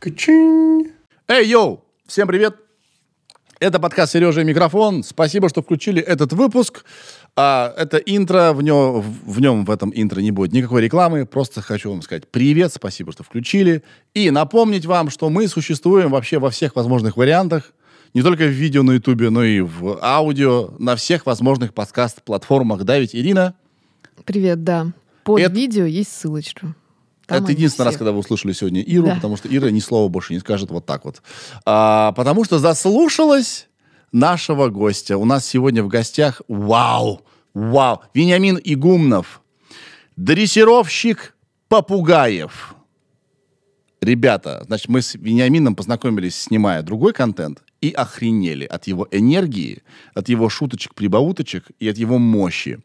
Качинь. Эй, йоу! Всем привет! Это подкаст «Сережа и микрофон». Спасибо, что включили этот выпуск. А, это интро, в нем, в нем, в этом интро не будет никакой рекламы. Просто хочу вам сказать привет, спасибо, что включили. И напомнить вам, что мы существуем вообще во всех возможных вариантах. Не только в видео на ютубе, но и в аудио, на всех возможных подкаст-платформах. Да, ведь, Ирина? Привет, да. Под Это- видео есть ссылочка. Это единственный раз, все. когда вы услышали сегодня Иру, Да. потому что Ира ни слова больше не скажет вот так вот. А, потому что заслушалась нашего гостя. У нас сегодня в гостях, вау, вау, Вениамин Игумнов, дрессировщик попугаев. Ребята, значит, мы с Вениамином познакомились, снимая другой контент, и охренели от его энергии, от его шуточек-прибауточек и от его мощи.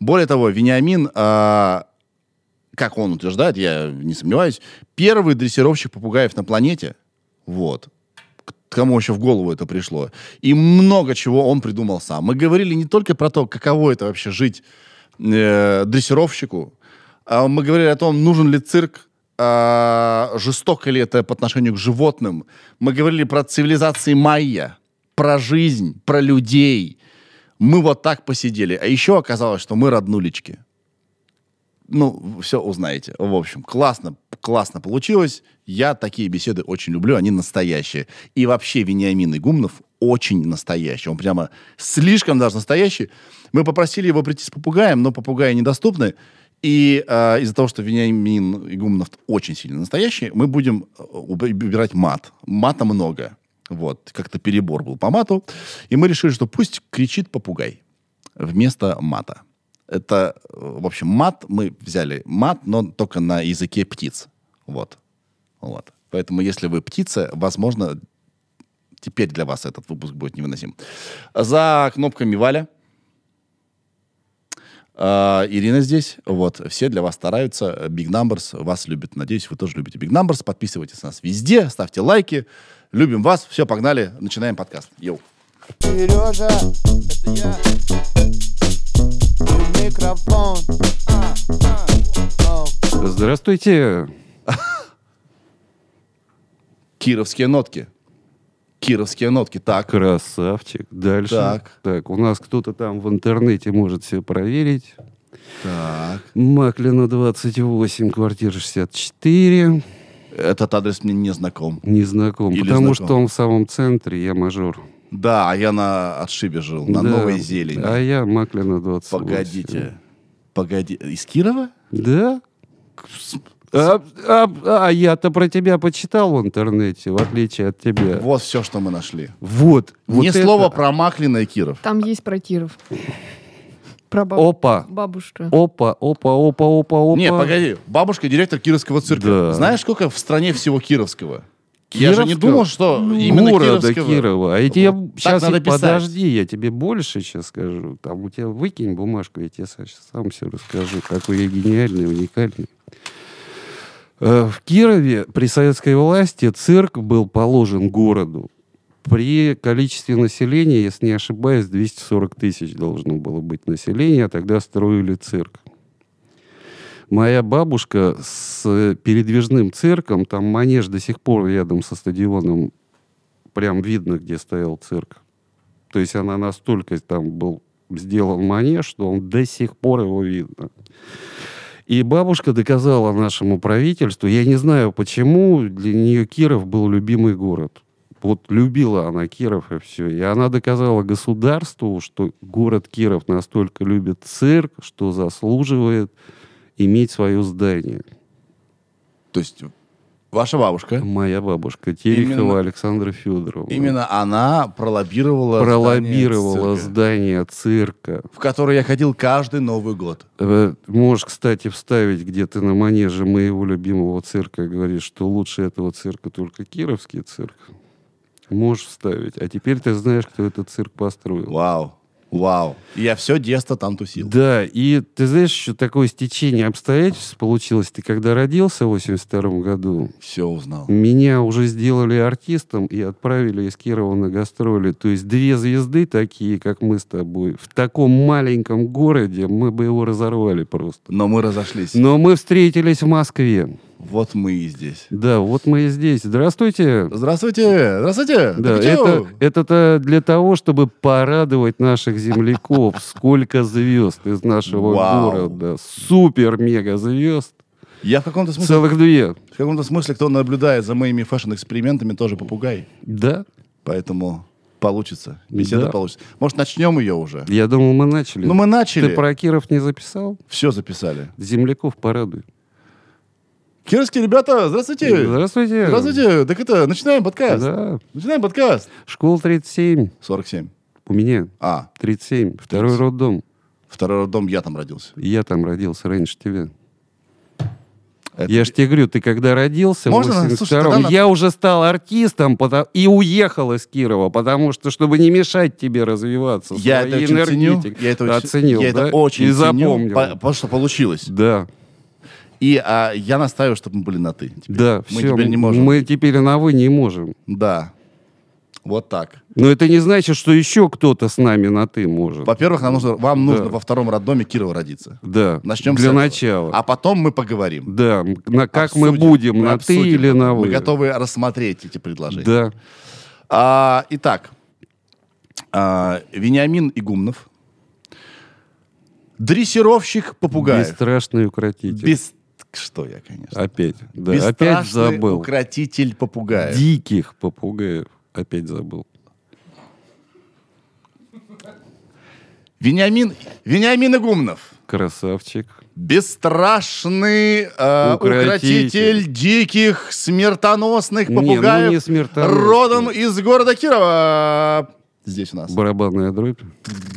Более того, Вениамин а, как он утверждает, я не сомневаюсь, первый дрессировщик попугаев на планете. Вот. Кому еще в голову это пришло. И много чего он придумал сам. Мы говорили не только про то, каково это вообще жить э, дрессировщику, а мы говорили о том, нужен ли цирк, а, жестоко ли это по отношению к животным. Мы говорили про цивилизации майя, про жизнь, про людей. Мы вот так посидели. А еще оказалось, что мы роднулечки ну, все узнаете. В общем, классно, классно получилось. Я такие беседы очень люблю, они настоящие. И вообще Вениамин Игумнов очень настоящий. Он прямо слишком даже настоящий. Мы попросили его прийти с попугаем, но попугаи недоступны. И э, из-за того, что Вениамин Игумнов очень сильно настоящий, мы будем э, уб- убирать мат. Мата много. Вот, как-то перебор был по мату. И мы решили, что пусть кричит попугай вместо мата. Это, э, в общем, мат, мы взяли мат, но только на языке птиц. Вот. Вот. Поэтому, если вы птица, возможно, теперь для вас этот выпуск будет невыносим. За кнопками Валя. А, Ирина здесь. Вот. Все для вас стараются. Big Numbers вас любят. Надеюсь, вы тоже любите Big Numbers. Подписывайтесь на нас везде. Ставьте лайки. Любим вас. Все, погнали. Начинаем подкаст. Йоу. Сережа, это я. И Микрофон. А, а, о. Здравствуйте. Кировские нотки. Кировские нотки. Так. Красавчик. Дальше. Так. у нас кто-то там в интернете может все проверить. Так. Маклина 28, квартира 64. Этот адрес мне не знаком. Не знаком. Или потому знаком. что он в самом центре, я мажор. Да, а я на отшибе жил, на Да. Новой Зелени. А я Маклина 28. Погодите. Погоди. Из Кирова? Да? А, а- а я-то про тебя почитал в интернете, в отличие от тебя. Вот все, что мы нашли. Вот. вот Ни это- слова про Маклина и Киров. Там есть про Киров. Про баб- Опа. бабушка. Опа, опа, опа, опа, опа. Не, погоди. Бабушка директор Кировского цирка. Да. Знаешь, сколько в стране всего Кировского? Я же не думал, что именно города Кировского. Кирова. А я тебе Вот сейчас надо писать. подожди, я тебе больше сейчас скажу. Там у тебя выкинь бумажку, я тебе сам все расскажу, какой я гениальный, уникальный. Э, В Кирове при советской власти цирк был положен городу. При количестве населения, если не ошибаюсь, 240 тысяч должно было быть населения, а тогда строили цирк. Моя бабушка с передвижным цирком, там манеж до сих пор рядом со стадионом, прям видно, где стоял цирк. То есть она настолько там был сделан манеж, что он до сих пор его видно. И бабушка доказала нашему правительству, я не знаю почему, для нее Киров был любимый город. Вот любила она Киров и все. И она доказала государству, что город Киров настолько любит цирк, что заслуживает иметь свое здание. То есть ваша бабушка, Моя бабушка Терехова Именно- Александра Федоровна. именно она пролоббировала пролоббировала здание цирка, здание цирка. в которое я ходил каждый Новый год. Э, Можешь, кстати, вставить, где ты на манеже моего любимого цирка говоришь, что лучше этого цирка только Кировский цирк. Можешь вставить. А теперь ты знаешь, кто этот цирк построил. Вау. Вау. Я все детство там тусил. Да, и ты знаешь, еще такое стечение обстоятельств получилось. Ты когда родился в 82 году, Все узнал. меня уже сделали артистом и отправили из Кирова на гастроли. То есть две звезды такие, как мы с тобой, в таком маленьком городе, мы бы его разорвали просто. Но мы разошлись. Но мы встретились в Москве. Вот мы и здесь. Да, вот мы и здесь. Здравствуйте. Здравствуйте! Здравствуйте! Да, это, это-то для того, чтобы порадовать наших земляков. Сколько звезд из нашего Вау. города. Супер-мега звезд. Я в каком-то смысле, Целых две. в каком-то смысле, кто наблюдает за моими фэшн-экспериментами, тоже попугай. Да? Поэтому получится. Беседа Да. получится. Может, начнем ее уже? Я думал, мы начали. Ну, мы начали. Ты про Киров не записал? Все записали. Земляков порадуй. Кировские ребята, здравствуйте! Здравствуйте. Здравствуйте! Так это, начинаем подкаст. Да. Начинаем подкаст. Школа 37. 47. У меня А, 37. Второй 37. роддом. второй роддом, я там родился. Я там родился раньше тебя. Это- Я ж тебе говорю, ты когда родился Можно? в Слушай, 82 тогда я уже стал артистом пото- и уехал из Кирова, потому что, чтобы не мешать тебе развиваться. Я это очень ценю. энергетикой. Я это Оценил, я да? это очень И ценю, запомнил. по- потому что получилось. Да, И а, я настаиваю, чтобы мы были на «ты». теперь. да, Мы все. теперь не можем. Мы теперь на «вы» не можем. Да. Вот так. Но это не значит, что еще кто-то с нами на «ты» может. Во-первых, нам нужно, вам нужно Да. во втором роддоме Кирова родиться. Да, Начнем с для этого. начала. А потом мы поговорим. Да, на как мы Обсудим. будем, Мы на обсудим. «ты» или на «вы». Мы готовы рассмотреть эти предложения. Да. А, итак, а, Вениамин Игумнов, дрессировщик попугаев. Бесстрашный укротитель. Без... Что я, конечно. Опять. Да, опять забыл. укротитель попугаев. Диких попугаев. Опять забыл. Вениамин, Вениамин Игумнов. Красавчик. Бесстрашный э, Укротитель. укротитель диких смертоносных Не, ну попугаев не смертоносных. родом из города Кирова. Здесь у нас. Барабанная дробь.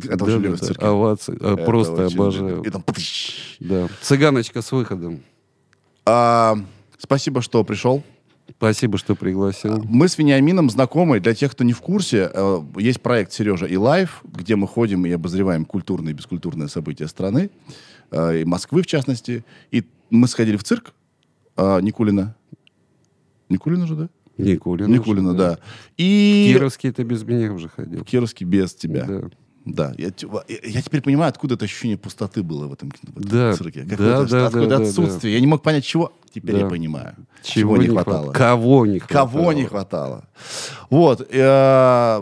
Это очень любят в цирке. Овации. А, Это Просто очень обожаю. любят. И там пыщ. Да. Цыганочка с выходом. А, спасибо, что пришел. Спасибо, что пригласил. Мы с Вениамином знакомы. Для тех, кто не в курсе, э, есть проект «Сережа и Лайф», где мы ходим и обозреваем культурные и бескультурные события страны, э, и Москвы в частности. И мы сходили в цирк э, Никулина. Никулина же, да? Никулина. Никулина, да. И Кировский ты без меня уже ходил. Кировский без тебя. Да. Да. Я, я- теперь понимаю, откуда это ощущение пустоты было в этом, в этом Да. цирке. Да, да, да, да, отсутствие. Я не мог понять, чего. Теперь Да. я понимаю. Чего, не хват- хватало. Кого не хватало? Кого не хватало. Вот. э,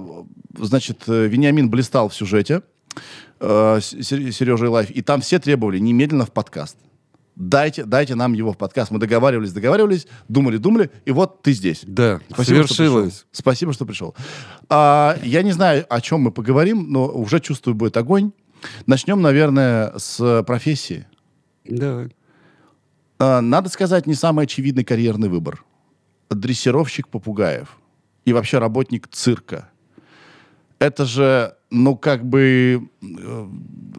Значит, э, Вениамин блистал в сюжете э, Сережа и Лайф. И там все требовали немедленно в подкаст. Дайте, дайте нам его в подкаст. Мы договаривались, договаривались, думали, думали, и вот ты здесь. Да, Спасибо, что свершилось. пришел. Спасибо, что пришел. А, я не знаю, о чем мы поговорим, но уже чувствую, будет огонь. Начнем, наверное, с профессии. Да. А, надо сказать, не самый очевидный карьерный выбор. Дрессировщик попугаев. И вообще работник цирка. Это же, ну, как бы э,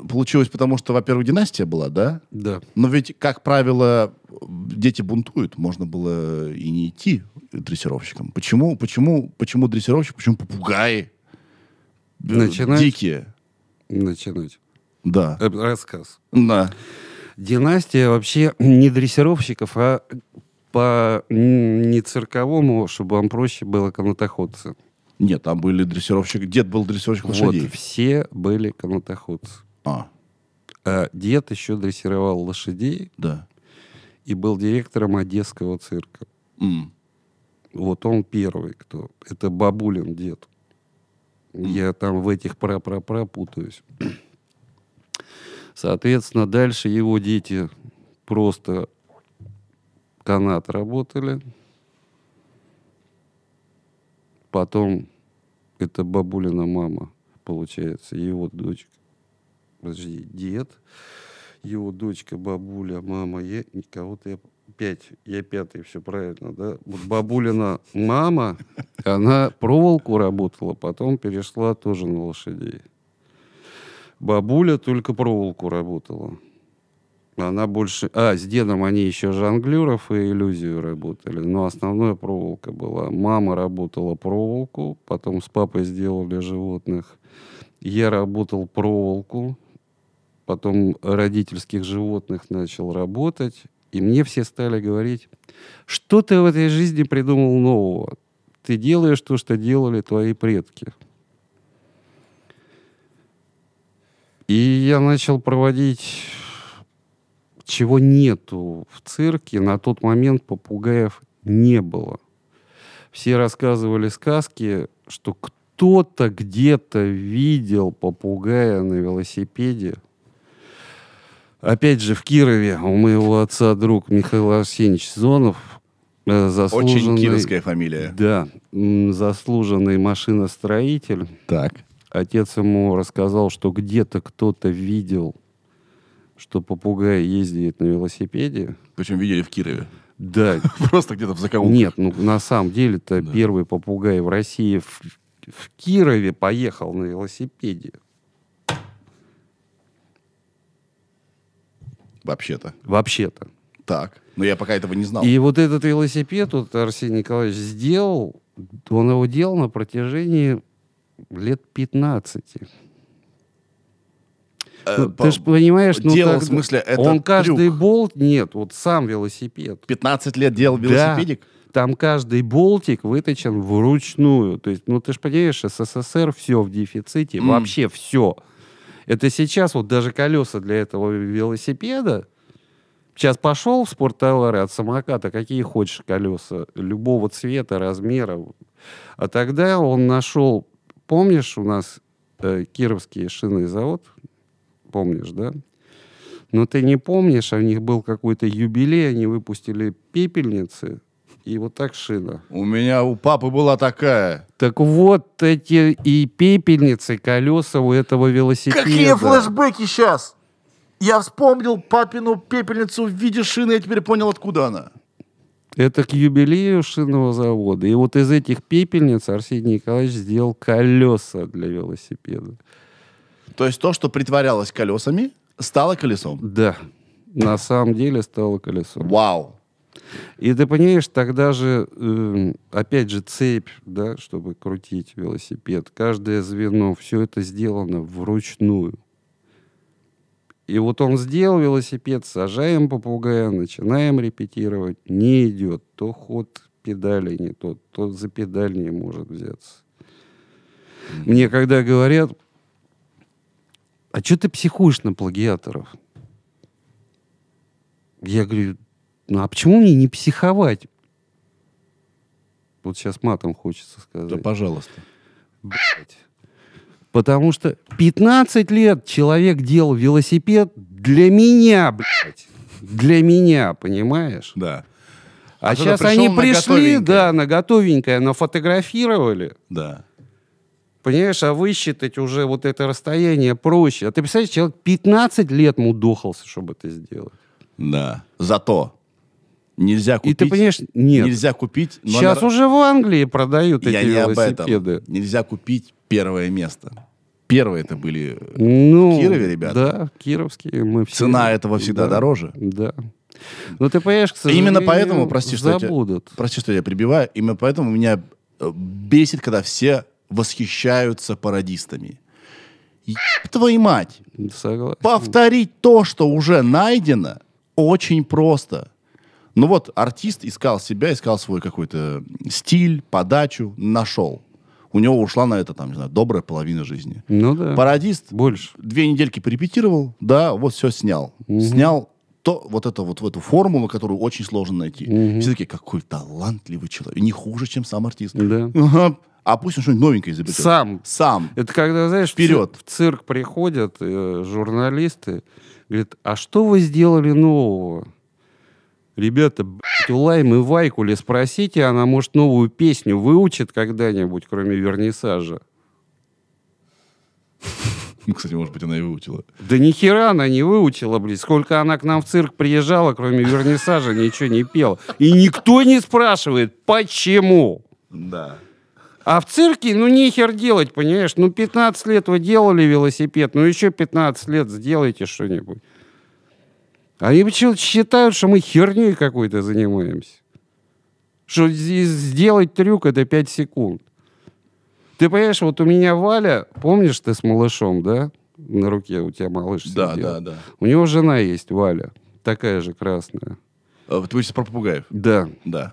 получилось, потому что, во-первых, династия была, да? Да. Но ведь, как правило, дети бунтуют. Можно было и не идти дрессировщиком. Почему, почему, почему дрессировщик, почему попугаи? Э, Начинать? Дикие. Начинать. Да. Э, Рассказ. Да. Династия вообще не дрессировщиков, а по не цирковому, чтобы вам проще было канатоходцы. Нет, там были дрессировщики. Дед был дрессировщик лошадей. Вот, все были канатоходцы. А, А дед еще дрессировал лошадей да. и был директором Одесского цирка. М. Вот он первый, кто. Это бабулин дед. Я там в этих пра-пра-пра путаюсь. Соответственно, дальше его дети просто канат работали. Потом это бабулина мама, получается, его дочка. Подожди, дед, его дочка, бабуля, мама, я кого-то я пять, я пятый, все правильно, да? Вот бабулина мама, она проволоку работала, потом перешла тоже на лошадей. Бабуля только проволоку работала. Она больше... А, с дедом они еще жонглеров и иллюзию работали. Но основная проволока была. Мама работала проволоку, потом с папой сделали животных. Я работал проволоку, потом родительских животных начал работать. И мне все стали говорить, что ты в этой жизни придумал нового? Ты делаешь то, что делали твои предки. И я начал проводить чего нету в цирке, на тот момент попугаев не было. Все рассказывали сказки, что кто-то где-то видел попугая на велосипеде. Опять же, в Кирове у моего отца друг Михаил Арсеньевич Зонов, э, заслуженный... Очень кировская фамилия. Да, заслуженный машиностроитель. Так. Отец ему рассказал, что где-то кто-то видел, что попугай ездит на велосипеде. Причем видели в Кирове. Да, Просто где-то в закоулках. нет, ну на самом деле-то Да. первый попугай в России в, в Кирове поехал на велосипеде. Вообще-то. Вообще-то. Так. Но я пока этого не знал. И вот этот велосипед вот Арсений Николаевич сделал, он его делал на протяжении лет 15. Э, Ну, по- ты же понимаешь, ну делал, тогда- в смысле, это он каждый трюк. болт, нет, вот сам велосипед. 15 лет делал Да. велосипедик? Там каждый болтик выточен вручную. То есть, ну ты же понимаешь, СССР все в дефиците, М. вообще все. Это сейчас вот даже колеса для этого велосипеда. Сейчас пошел в спорттовары от самоката, какие хочешь колеса, любого цвета, размера. А тогда он нашел, помнишь, у нас э, Кировский шинный завод, помнишь, да? Но ты не помнишь, а у них был какой-то юбилей, они выпустили пепельницы, и вот так шина. У меня у папы была такая. Так вот эти и пепельницы, и колеса у этого велосипеда. Какие флешбеки сейчас? Я вспомнил папину пепельницу в виде шины, я теперь понял, откуда она. Это к юбилею шинного завода. И вот из этих пепельниц Арсений Николаевич сделал колеса для велосипеда. То есть то, что притворялось колесами, стало колесом. Да, на самом деле стало колесом. Вау. И ты понимаешь, тогда же, эм, опять же, цепь, да, чтобы крутить велосипед, каждое звено, все это сделано вручную. И вот он сделал велосипед, сажаем попугая, начинаем репетировать, не идет. То ход педали не тот, то за педаль не может взяться. Мне когда говорят, а что ты психуешь на плагиаторов? Я говорю, ну а почему мне не психовать? Вот сейчас матом хочется сказать. Да, пожалуйста. Блядь. Потому что 15 лет человек делал велосипед для меня, блядь. Для меня, понимаешь? Да. А, А сейчас они на пришли, готовенькое. да, на готовенькое, нафотографировали. Да. Понимаешь, а высчитать уже вот это расстояние проще. А ты представляешь, человек 15 лет мудохался, чтобы это сделать. Да. Зато нельзя И купить. ты понимаешь, нет. Нельзя купить. номер- Сейчас уже в Англии продают Я эти не об велосипеды. этом. Нельзя купить первое место. Первые это были. Ну, В Кирове, ребята? Да, кировские. Мы все, Цена этого всегда да, дороже. Да. Но ты понимаешь, к Именно сожалению, поэтому, прости, что я тебя- забудут. Прости, что я прибиваю. Именно поэтому меня э, бесит, когда все восхищаются пародистами. Еб твою мать! Согласен. Повторить то, что уже найдено, очень просто. Ну вот, артист искал себя, искал свой какой-то стиль, подачу, нашел. У него ушла на это, там, не знаю, добрая половина жизни. Ну да. Пародист Больше. две недельки порепетировал, да, вот все снял. Снял то, вот это вот в эту формулу, которую очень сложно найти. Все такие, какой талантливый человек. Не хуже, чем сам артист. Да. А пусть он что-нибудь новенькое изобретет. Сам. Сам. Это когда, знаешь, Вперед. В цирк приходят э, журналисты, говорят, а что вы сделали нового? Ребята, блядь, у Лаймы Вайкуле спросите, она, может, новую песню выучит когда-нибудь, кроме вернисажа. Ну, Кстати, может быть, она и выучила. Да ни хера она не выучила, блин. Сколько она к нам в цирк приезжала, кроме вернисажа, ничего не пела. И никто не спрашивает, почему. Да. А в цирке, ну, нехер делать, понимаешь? Ну, 15 лет вы делали велосипед, ну, еще 15 лет сделайте что-нибудь. Они почему-то считают, что мы херней какой-то занимаемся. Что сделать трюк — это 5 секунд. Ты понимаешь, вот у меня Валя, помнишь ты с малышом, да? На руке у тебя малыш Да, сидел. да, да. У него жена есть, Валя. Такая же красная. А, Ты сейчас про попугаев. Да. Да.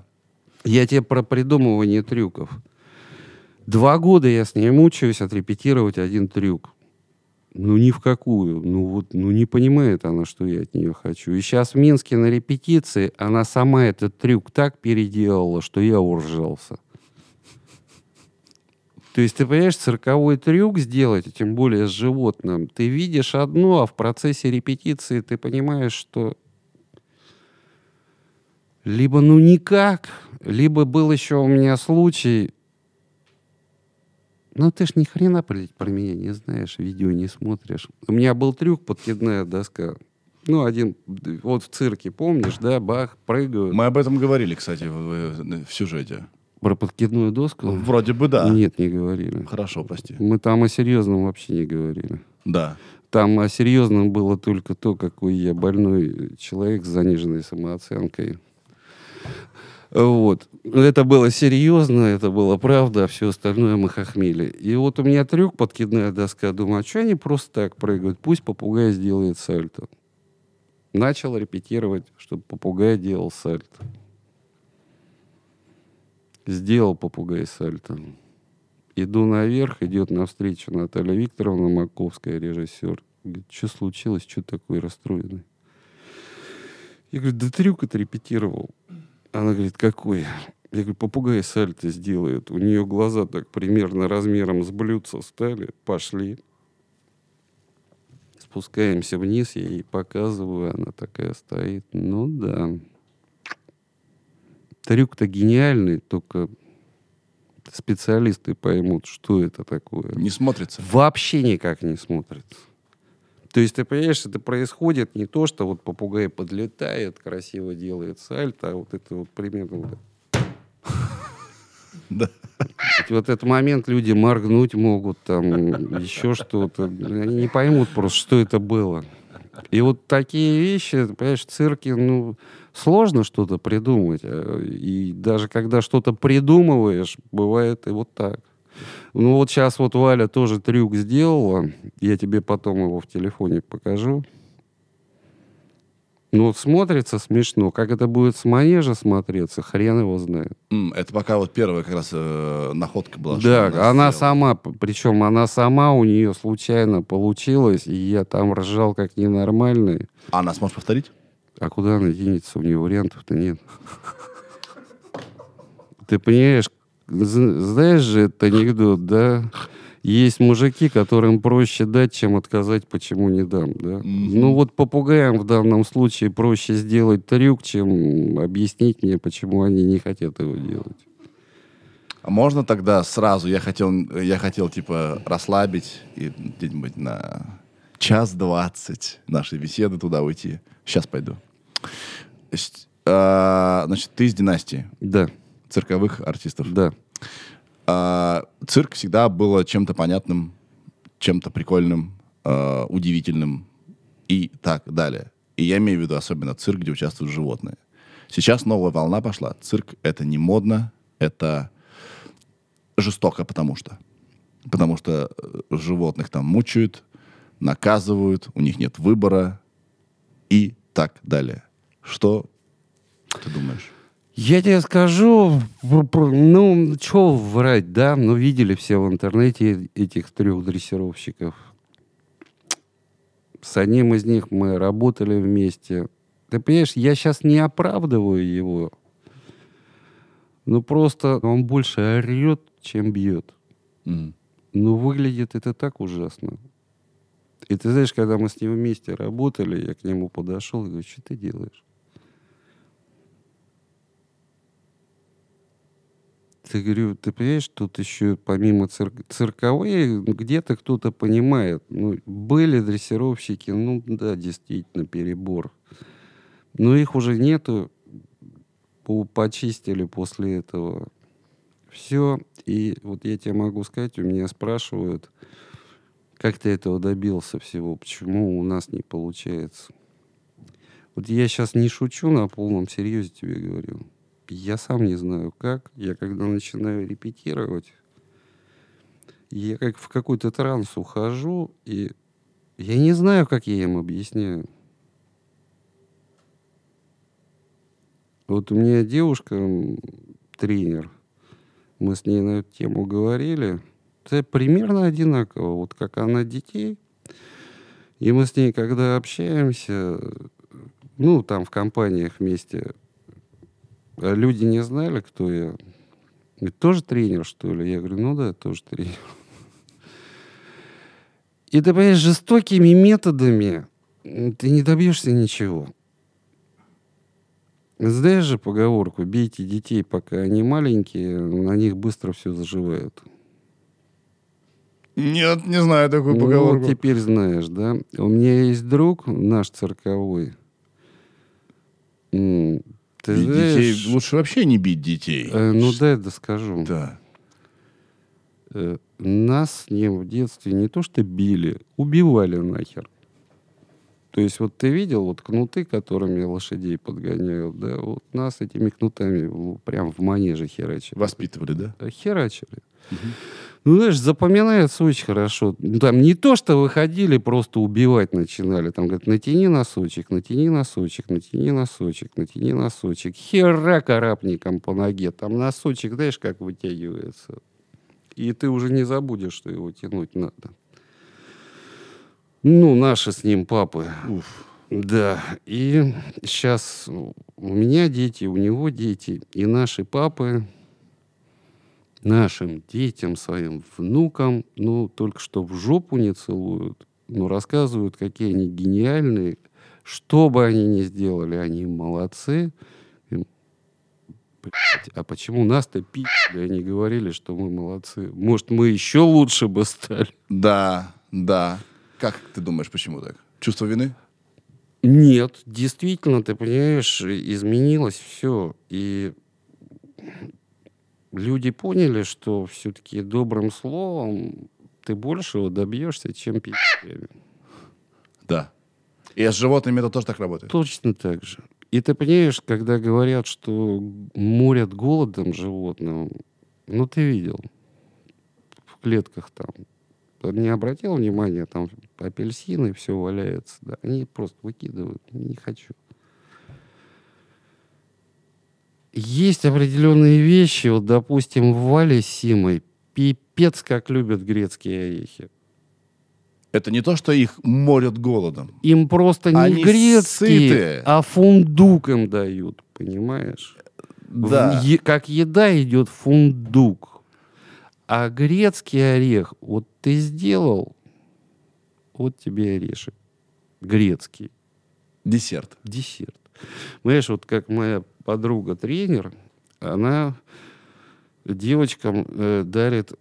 Я тебе про придумывание трюков. Два года я с ней мучаюсь отрепетировать один трюк. Ну, ни в какую. Ну, вот, ну, не понимает она, что я от нее хочу. И сейчас в Минске на репетиции она сама этот трюк так переделала, что я уржался. То есть, ты понимаешь, цирковой трюк сделать, тем более с животным, ты видишь одно, а в процессе репетиции ты понимаешь, что либо ну никак, либо был еще у меня случай, ну, ты ж ни хрена, про меня не знаешь, видео не смотришь. У меня был трюк, подкидная доска. Ну, один, вот в цирке, помнишь, да, бах, прыгают. Мы об этом говорили, кстати, в, в- в сюжете. Про подкидную доску? Вроде бы да. Нет, не говорили. Хорошо, прости. Мы там о серьезном вообще не говорили. Да. Там о серьезном было только то, какой я больной человек с заниженной самооценкой. Вот. Это было серьезно, это было правда, а все остальное мы хохмели. И вот у меня трюк, подкидная доска. Думаю, а что они просто так прыгают? Пусть попугай сделает сальто. Начал репетировать, чтобы попугай делал сальто. Сделал попугай сальто. Иду наверх, идет навстречу Наталья Викторовна Маковская, режиссер. Говорит, что случилось, что такой расстроенный? Я говорю, да трюк отрепетировал. Она говорит, какой? Я говорю, попугай сальто сделает. У нее глаза так примерно размером с блюдца стали. Пошли. Спускаемся вниз, я ей показываю, она такая стоит. Ну да. Трюк-то гениальный, только специалисты поймут, что это такое. Не смотрится. Вообще никак не смотрится. То есть, ты понимаешь, это происходит не то, что вот попугай подлетает, красиво делает сальто, а вот это вот примерно вот Да. Вот этот момент люди моргнуть могут, там, еще что-то. Они не поймут просто, что это было. И вот такие вещи, понимаешь, в цирке, ну, сложно что-то придумать. А, И даже когда что-то придумываешь, бывает и вот так. Ну вот сейчас вот Валя тоже трюк сделала. Я тебе потом его в телефоне покажу. Ну вот смотрится смешно. Как это будет с манежа смотреться, хрен его знает. Это пока вот первая как раз э, находка была. Да, она сделала. сама, причем она сама у нее случайно получилась, и я там ржал как ненормальный. А Она сможешь повторить? А куда она денется? У нее вариантов-то нет. Ты понимаешь, знаешь же этот анекдот, да? Есть мужики, которым проще дать, чем отказать, почему не дам, да? Мгм. Ну вот попугаям в данном случае проще сделать трюк, чем объяснить мне, почему они не хотят его делать. А можно тогда сразу, я хотел, я хотел типа расслабить и где-нибудь на час двадцать нашей беседы туда уйти. Сейчас пойду. А, Значит, ты из династии Да, цирковых артистов. да. А, цирк всегда было чем-то понятным, чем-то прикольным, а, удивительным и так далее. И я имею в виду особенно цирк, где участвуют животные. Сейчас новая волна пошла. Цирк — это не модно, это жестоко, потому что. Потому что э, животных там мучают, наказывают, у них нет выбора и так далее. Что ты думаешь? Я тебе скажу, ну, что врать, да? Ну, видели все в интернете этих трех дрессировщиков. С одним из них мы работали вместе. Ты понимаешь, я сейчас не оправдываю его. Ну, просто он больше орет, чем бьет. М. Ну, выглядит это так ужасно. И ты знаешь, когда мы с ним вместе работали, я к нему подошел и говорю, что ты делаешь? Ты говорю, ты понимаешь, тут еще помимо цирк- цирковые, где-то кто-то понимает. Ну, были дрессировщики, ну да, действительно, перебор. Но их уже нету, по- почистили после этого. Все. И вот я тебе могу сказать, у меня спрашивают, как ты этого добился всего, почему у нас не получается. Вот я сейчас не шучу, на полном серьезе тебе говорю. Я сам не знаю как. Я когда начинаю репетировать, я как в какой-то транс ухожу, и я не знаю, как я им объясняю. Вот у меня девушка, тренер, мы с ней на эту тему говорили. Это примерно одинаково. Вот как она детей И мы с ней, когда общаемся, ну, там в компаниях вместе, люди не знали, кто я. Говорит, тоже тренер, что ли? Я говорю, ну да, тоже тренер. И ты понимаешь, жестокими методами ты не добьешься ничего. Знаешь же поговорку, бейте детей, пока они маленькие, на них быстро все заживает. Нет, не знаю такую Ну, поговорку. вот теперь знаешь, да? У меня есть друг, наш цирковой. Ты Бить знаешь, детей лучше вообще не бить детей. э, ну дай доскажу. Да. Э, нас с ним в детстве не то что били, убивали нахер. То есть вот ты видел вот кнуты, которыми лошадей подгоняют, да? Вот нас этими кнутами прям в манеже херачили. Воспитывали, да? Э, Херачили. Ну, знаешь, запоминается очень хорошо. Ну, Там не то, что выходили, просто убивать начинали. Там говорят, натяни носочек, натяни носочек, натяни носочек, натяни носочек. Хера карапником по ноге. Там носочек, знаешь, как вытягивается. И ты уже не забудешь, что его тянуть надо. Ну, наши с ним папы. Уф. Да, и сейчас у меня дети, у него дети, и наши папы нашим детям, своим внукам, ну, только что в жопу не целуют, но рассказывают, какие они гениальные, что бы они ни сделали, они молодцы. И, блядь, а почему нас-то пи***ли, они говорили, что мы молодцы? Может, мы еще лучше бы стали? Да, да. Как ты думаешь, почему так? Чувство вины? Нет, действительно, ты понимаешь, изменилось все. И люди поняли, что все-таки добрым словом ты большего добьешься, чем пи***ями. Да. И с животными это тоже так работает? Точно так же. И ты понимаешь, когда говорят, что морят голодом животным, ну ты видел в клетках там. Не обратил внимания, там апельсины, все валяется. Да, они просто выкидывают. Не хочу. Есть определенные вещи, вот, допустим, в Вале Симой пипец как любят грецкие орехи. Это не то, что их морят голодом. Им просто не Они грецкие, сытые. а фундук им дают, понимаешь? Да. В е- как еда идет фундук. А грецкий орех, вот ты сделал, вот тебе орешек. Грецкий. Десерт. Десерт. Знаешь, вот как моя подруга-тренер, она девочкам э, дарит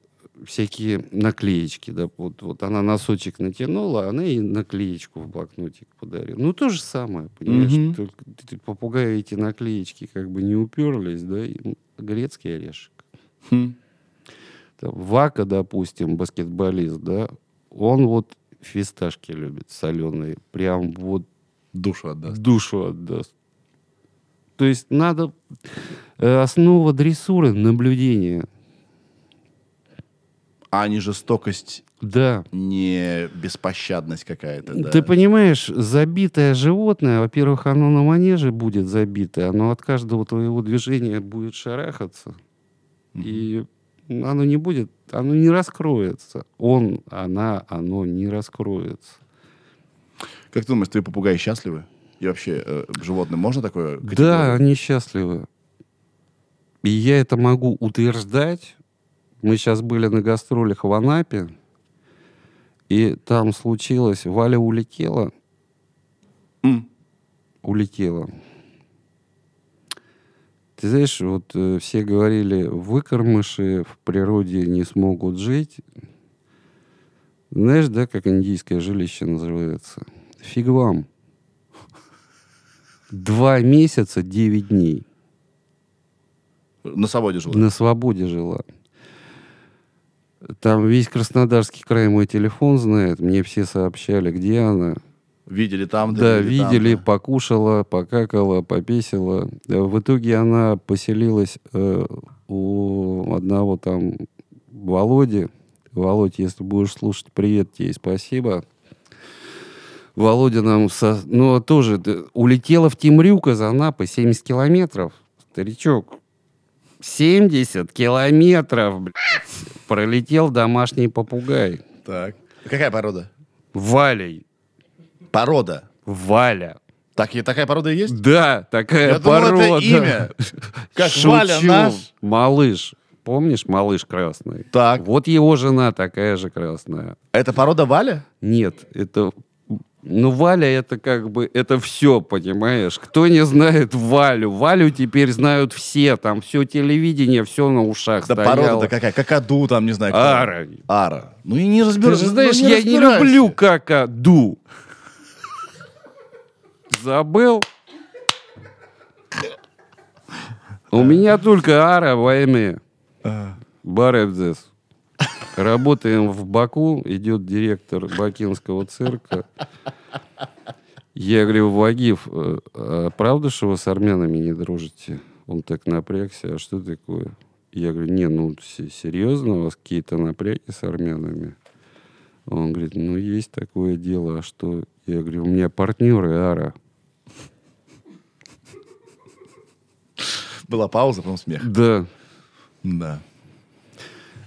всякие наклеечки. Да, вот, вот она носочек натянула, она ей наклеечку в блокнотик подарила. Ну, то же самое, понимаешь? Мгм. Только ты- попугаи эти наклеечки как бы не уперлись, да, и грецкий орешек. Хм. Там, Вака, допустим, баскетболист, да, он вот фисташки любит соленые, прям вот Душу отдаст. душу отдаст. То есть надо... э, Основа дрессуры — наблюдение. А не жестокость, Да. не беспощадность какая-то. Да. Ты понимаешь, забитое животное, во-первых, оно на манеже будет забитое, оно от каждого твоего движения будет шарахаться. И оно не будет, оно не раскроется. Он, она, оно не раскроется. Как ты думаешь, твои попугаи счастливы? И вообще, э, животным можно такое Да, категорию? они счастливы. И я это могу утверждать. Мы сейчас были на гастролях в Анапе, и там случилось, Валя улетела, М. улетела. Ты знаешь, вот э, все говорили, выкормыши в природе не смогут жить. Знаешь, да, как индийское жилище называется? Фиг вам. Два месяца, девять дней. На свободе жила? На свободе жила. Там весь Краснодарский край мой телефон знает. Мне все сообщали, где она. Видели там? Да, или там, видели, да? покушала, покакала, попесила. Э, В итоге она поселилась э, у одного там Володи. Володь, если будешь слушать, привет тебе и спасибо. Володя нам, со- ну, тоже улетела в Темрюк из Анапы 70 километров. Старичок, 70 километров, блядь, пролетел домашний попугай. Так. Какая порода? Валей. Порода. Валя. Так, и такая порода и есть? Да, такая Я думал, это порода. имя. Как Шучу. Валя наш. Малыш. Помнишь, малыш красный? Так. Вот его жена такая же красная. Это порода Валя? Нет, это... Ну, Валя это как бы, это все, понимаешь? Кто не знает Валю? Валю теперь знают все, там все телевидение, все на ушах Да стояло. порода-то какая? Какаду там, не знаю. кто. Ара. Ара. Ну и не Ты разбираюсь. же знаешь, я не люблю какаду. Забыл? У меня только ара во имя. Баребзес. Работаем в Баку, идет директор бакинского цирка. Я говорю, Вагив, э, а правда, что вы с армянами не дружите? Он так напрягся, а что такое? Я говорю, не, ну се- серьезно, у вас какие-то напряги с армянами? Он говорит, ну есть такое дело, а что? Я говорю, у меня партнеры Ара. Была пауза, потом смех. Да. Да.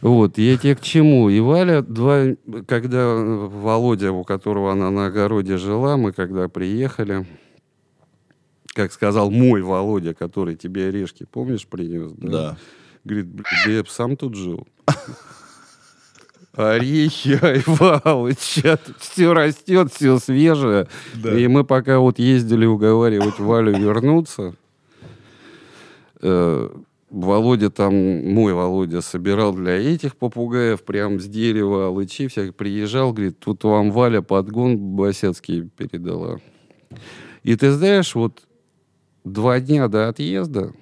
Вот, я тебе к чему? И Валя, два, когда э, Володя, у которого она на огороде жила, мы когда приехали, как сказал мой Володя, который тебе орешки, помнишь, принес? Да. Говорит, «Блин, да я сам тут жил. Орехи, Айвалыч, все растет, все свежее. Да. И мы пока вот ездили уговаривать Валю вернуться, э, Володя там, мой Володя, собирал для этих попугаев прям с дерева алычи всяких. Приезжал, говорит, тут вам Валя подгон Басецкий передала. И ты знаешь, вот два дня до отъезда,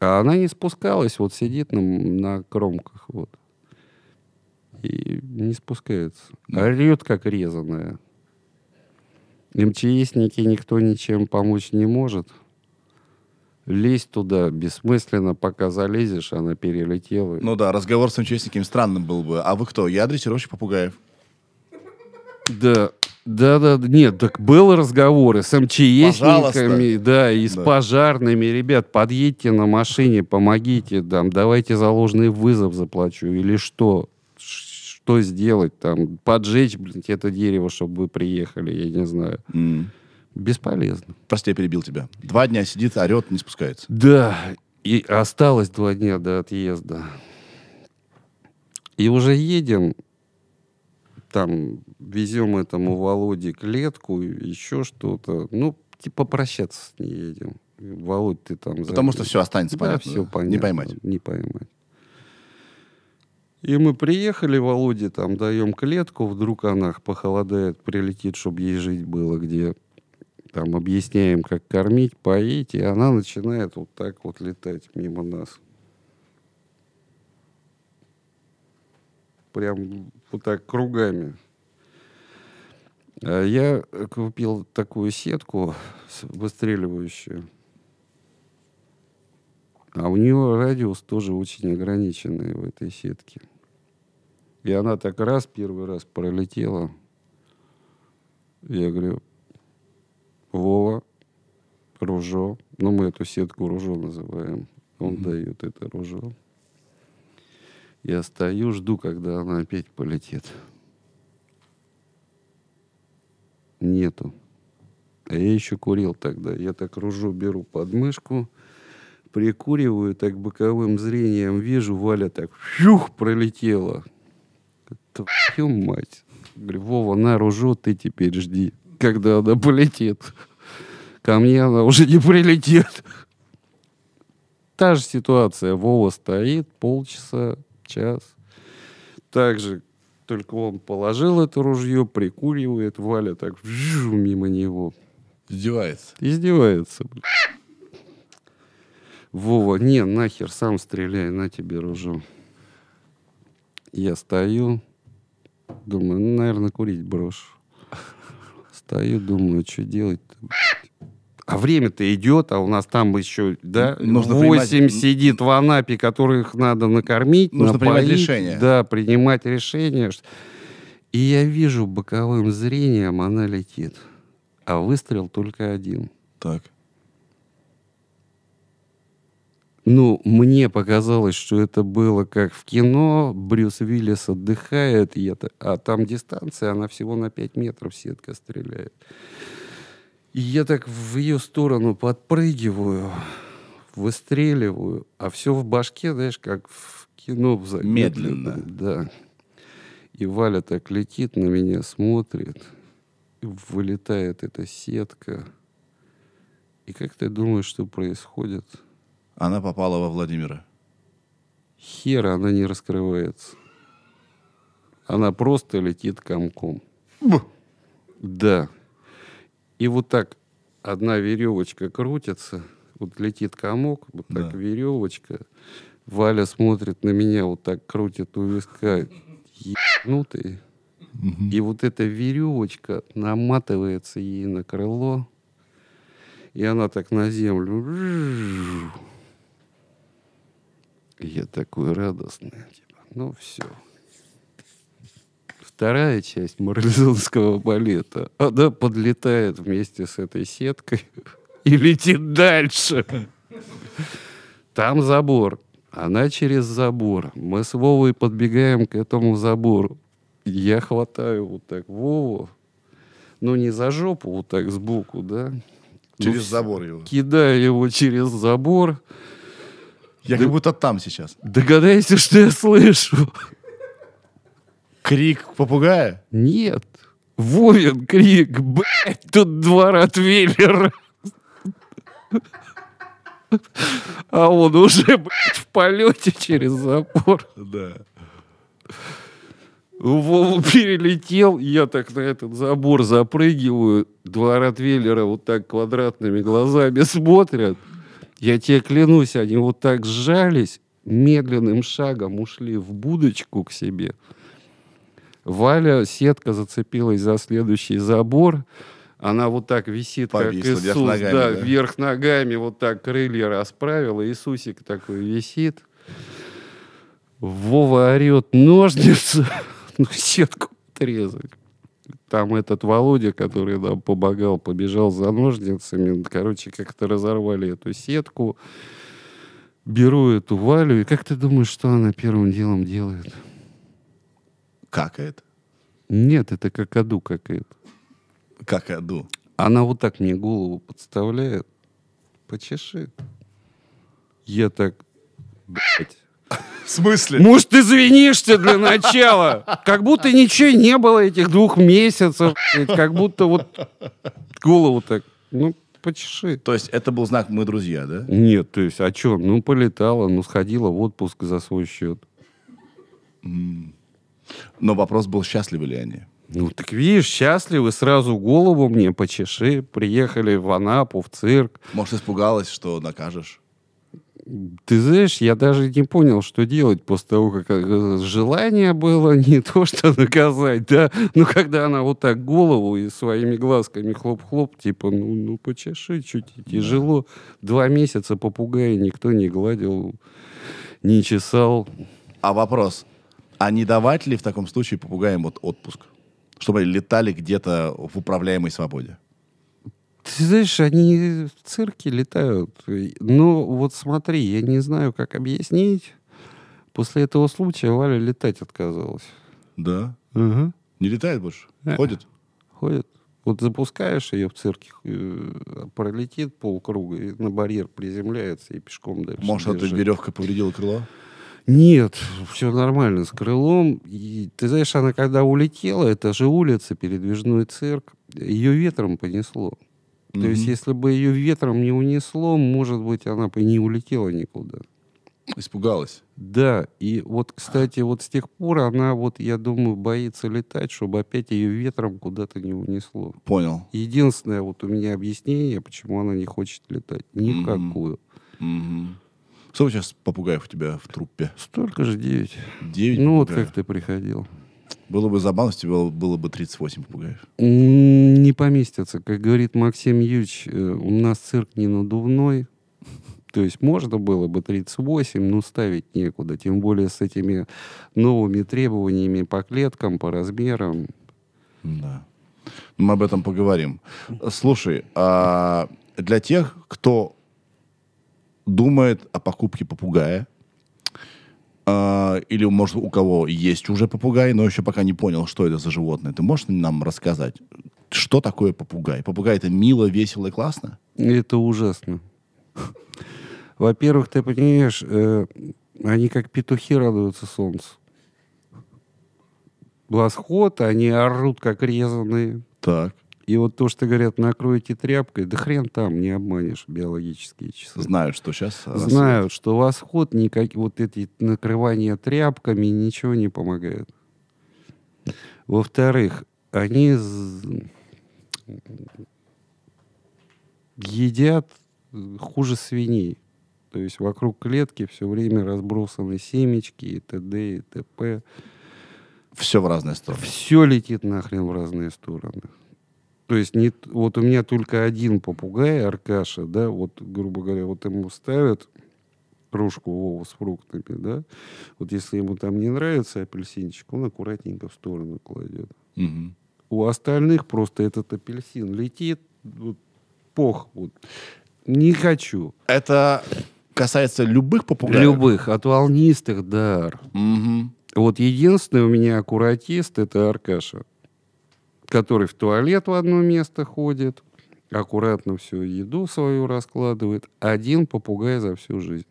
а она не спускалась, вот сидит на, на кромках, вот. И не спускается. Орет, как резаная. МЧСники никто ничем помочь не может. Лезть туда бессмысленно, пока залезешь, она перелетела. Ну да, разговор с участниками странным был бы. А вы кто? Я дрессировщик попугаев. Да, да, да, нет, так был разговор и с МЧСниками, да, и с Да. пожарными. Ребят, подъедьте на машине, помогите, там, давайте заложенный вызов заплачу или что? Что сделать там? Поджечь, блин, это дерево, чтобы вы приехали, я не знаю. М. Бесполезно. Прости, я перебил тебя. Два дня сидит, орет, не спускается. Да, и осталось два дня до отъезда. И уже едем, там, везем этому Володе клетку, еще что-то. Ну, типа прощаться с ней едем. Володь, ты там... Потому забей. что все останется, Да, понятно. все да? понятно. Не поймать. Не поймать. И мы приехали, Володе там даем клетку, вдруг она похолодает, прилетит, чтобы ей жить было где. Там объясняем, как кормить, поить, и она начинает вот так вот летать мимо нас. Прям вот так кругами. А я купил такую сетку выстреливающую. А у нее радиус тоже очень ограниченный в этой сетке. И она так раз, первый раз пролетела. Я говорю, Вова, ружо. Ну, мы эту сетку ружо называем. Он дает это ружо. Я стою, жду, когда она опять полетит. Нету. А я еще курил тогда. Я так ружо беру под мышку, прикуриваю, так боковым зрением вижу, Валя так фюх, пролетела. Твою мать. Говорю, Вова, на ружо ты теперь жди, когда она полетит. Ко мне она уже не прилетит. Та же ситуация. Вова стоит полчаса, час. Так же, только он положил это ружье, прикуривает, Валя так вжу, мимо него. Издевается. Издевается. блин. Вова, не, нахер, сам стреляй, на тебе ружо. Я стою, думаю, ну, наверное, курить брошу. Стою, думаю, что делать-то? блядь? А время-то идет, а у нас там еще, да, Нужно восемь принимать- сидит в Анапе, которых надо накормить, Нужно принимать напоить. решение. Да, принимать решение. И я вижу боковым зрением, она летит. А выстрел только один. Так. Ну, мне показалось, что это было как в кино. Брюс Уиллис отдыхает, и это, а там дистанция, она всего на 5 метров сетка стреляет. И я так в ее сторону подпрыгиваю, выстреливаю, а все в башке, знаешь, как в кино. в за- Медленно. Да. И Валя так летит на меня, смотрит, вылетает эта сетка. И как ты думаешь, что происходит? Она попала во Владимира. Хера она не раскрывается. Она просто летит комком. Да. И вот так одна веревочка крутится, вот летит комок, вот так Да. веревочка. Валя смотрит на меня, вот так крутит у виска. Ебнутый. И вот эта веревочка наматывается ей на крыло. И она так на землю. Я такой радостный. Типа, ну все. Вторая часть марлезонского балета. Она подлетает вместе с этой сеткой и летит дальше. Там забор. Она через забор. Мы с Вовой подбегаем к этому забору. Я хватаю вот так Вову. Ну, не за жопу, вот так сбоку, да. Через Ну, забор его. Кидаю его через забор. Я как будто там сейчас. Догадайся, что я слышу. Крик попугая? Нет. Вовин крик, блядь, тут два ротвейлера. А он уже, блядь, в полете через забор. Да. Вову перелетел, я так на этот забор запрыгиваю. Два ротвейлера вот так квадратными глазами смотрят. Я тебе клянусь, они вот так сжались, медленным шагом ушли в будочку к себе. Валя, сетка зацепилась за следующий забор. Она вот так висит, Повисла как вверх Иисус. ногами, да, да? вверх ногами, вот так крылья расправила. Иисусик такой висит. Вова орет ножницы, ну, сетку отрезать. Там этот Володя, который нам помогал, побежал за ножницами. Короче, как-то разорвали эту сетку. Беру эту Валю. И как ты думаешь, что она первым делом делает? Как это? Нет, это какаду какая-то. Как аду? Она вот так мне голову подставляет. Почеши. Я так, блядь. В смысле? Может, ты извинишься для начала? Как будто ничего не было этих двух месяцев. Как будто вот голову так, ну, почеши. То есть это был знак «мы друзья», да? Нет, то есть, а что? Ну, полетала, ну, сходила в отпуск за свой счет. Но вопрос был, счастливы ли они? Ну, так видишь, счастливы, сразу голову мне почеши. Приехали в Анапу, в цирк. Может, испугалась, что накажешь? Ты знаешь, я даже не понял, что делать после того, как э, желание было не то, что наказать, да, но когда она вот так голову и своими глазками хлоп-хлоп, типа, ну, ну почеши, чуть тяжело. Два месяца попугая никто не гладил, не чесал. А вопрос, а не давать ли в таком случае попугаям вот отпуск? Чтобы они летали где-то в управляемой свободе? Ты знаешь, они в цирке летают. Ну, вот смотри, я не знаю, как объяснить. После этого случая Валя летать отказалась. Да? Ага. Не летает больше? Э. Ходит? Ходит. Вот запускаешь ее в цирке, э, пролетит полкруга, и на барьер приземляется и пешком дальше Может, эта веревка повредила крыло? Нет, все нормально с крылом. И, ты знаешь, она когда улетела, это же улица, передвижной цирк, ее ветром понесло. То есть, если бы ее ветром не унесло, может быть, она бы не улетела никуда. Испугалась. Да, и вот, кстати, вот с тех пор она, вот, я думаю, боится летать, чтобы опять ее ветром куда-то не унесло. Понял. Единственное вот у меня объяснение, почему она не хочет летать. Никакую. Мгм. Сколько сейчас попугаев у тебя в труппе? Столько же девять. Девять Ну вот попугаев. как ты приходил. Было бы забавно, если было, было бы 38 попугаев. Не поместится. Как говорит Максим Юрьевич, э, у нас цирк не надувной. То есть можно было бы 38, но ставить некуда. Тем более с этими новыми требованиями по клеткам, по размерам. Да. Мы об этом поговорим. Слушай, а для тех, кто думает о покупке попугая, а, или, может, у кого есть уже попугай, но еще пока не понял, что это за животное. Ты можешь нам рассказать, что такое попугай? Попугай это мило, весело и классно? Это ужасно. Во-первых, ты понимаешь, э, они как петухи радуются солнцу. Восход, они орут как резаные. Так, И вот то, что говорят, накройте тряпкой, да хрен там, не обманешь биологические часы. знают, что сейчас... Знают, что восход, никак, вот эти накрывания тряпками ничего не помогает. Во-вторых, они едят хуже свиней. То есть вокруг клетки все время разбросаны семечки и т.д. и т.п. Все в разные стороны. Все летит нахрен в разные стороны. То есть не, вот у меня только один попугай, Аркаша, да, вот, грубо говоря, вот ему ставят кружку Вова с фруктами, да, вот если ему там не нравится апельсинчик, он аккуратненько в сторону кладет. Мгм. У остальных просто этот апельсин летит, вот, пох, вот, не хочу. Это касается любых попугаев? Любых, от волнистых ар. Мгм. Вот единственный у меня аккуратист это Аркаша, который в туалет в одно место ходит, аккуратно всю еду свою раскладывает. Один попугай за всю жизнь.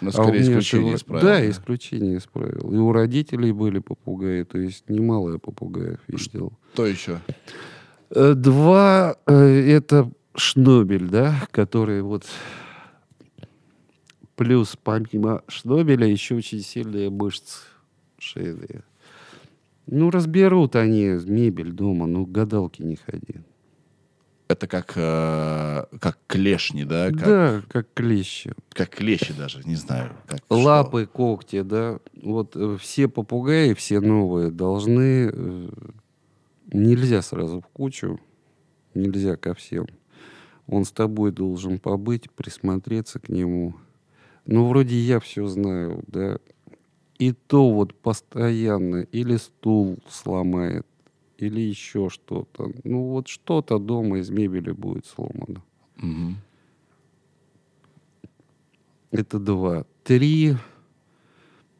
Ну, А скорее, меня исключение из правил. Да, исключение из правил. И у родителей были попугаи, то есть немало я попугаев видел. Что еще? Э, Два э, это шнобель, да, который вот плюс помимо шнобеля еще очень сильные мышцы шейные. Ну, разберут они мебель дома, ну, к гадалке не ходи. Это как, э, как клешни, да? Как, Да, как клещи. как клещи даже, не знаю. Как, что. Лапы, когти, да. Вот э, все попугаи, все новые, должны... э, нельзя сразу в кучу. Нельзя ко всем. Он с тобой должен побыть, присмотреться к нему. Ну, вроде я все знаю, да. И то вот постоянно или стул сломает, или еще что-то. Ну, вот что-то дома из мебели будет сломано. Мгм. Это два. Три.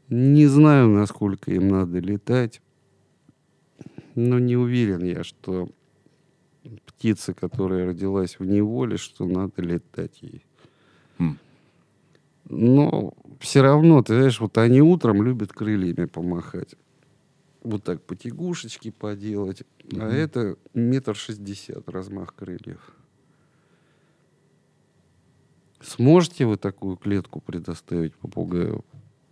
Не знаю, насколько им надо летать. Но не уверен я, что птица, которая родилась в неволе, что надо летать ей. Хм. Но все равно, ты знаешь, вот они утром любят крыльями помахать. Вот так потягушечки поделать. А это метр шестьдесят размах крыльев. Сможете вы такую клетку предоставить попугаю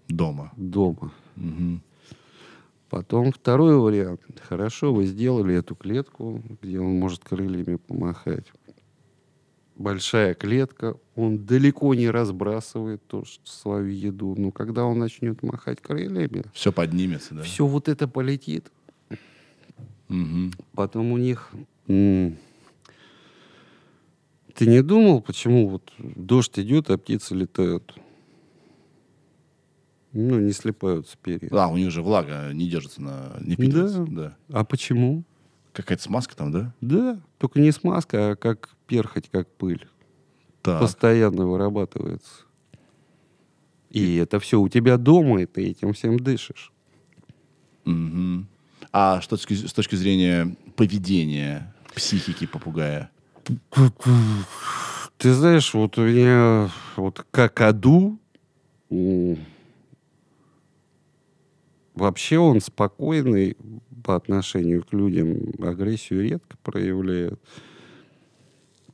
Дома. дома? Мгм. Потом второй вариант. Хорошо, вы сделали эту клетку, где он может крыльями помахать. Большая клетка, он далеко не разбрасывает то, что свою еду. Но когда он начнет махать крыльями, Все поднимется, да? все вот это полетит. Мгм. Потом у них... Ты не думал, почему вот дождь идет, а птицы летают? Ну, не слепаются перья. А, у них же влага не держится на... Не впитывается. Да. А почему? Какая-то смазка там, да? Да, только не смазка, а как перхоть, как пыль. Так. Постоянно вырабатывается. И это все у тебя дома, и ты этим всем дышишь. Мгм. А что с точки, зрения поведения психики попугая? Ты знаешь, вот у меня вот как аду, вообще он спокойный по отношению к людям, агрессию редко проявляет.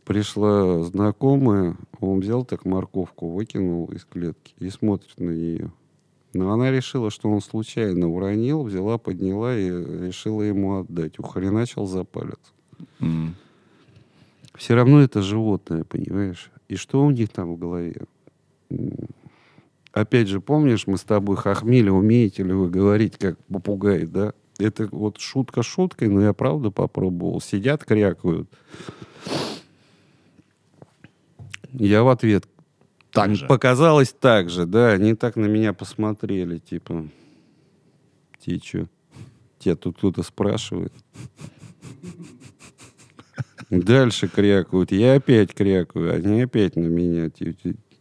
Пришла знакомая, он взял так морковку, выкинул из клетки и смотрит на нее. Но она решила, что он случайно уронил, взяла, подняла и решила ему отдать. Ухреначил за палец. М. Все равно это животное, понимаешь? И что у них там в голове? Опять же, помнишь, мы с тобой хохмели, умеете ли вы говорить как попугай, да? Это вот шутка шуткой, но я правда попробовал. Сидят, крякают. Я в ответ. Так же. Показалось так же, да. Они так на меня посмотрели, типа, ты что? Тебя тут кто-то спрашивает. Дальше крякают. Я опять крякаю. Они опять на меня.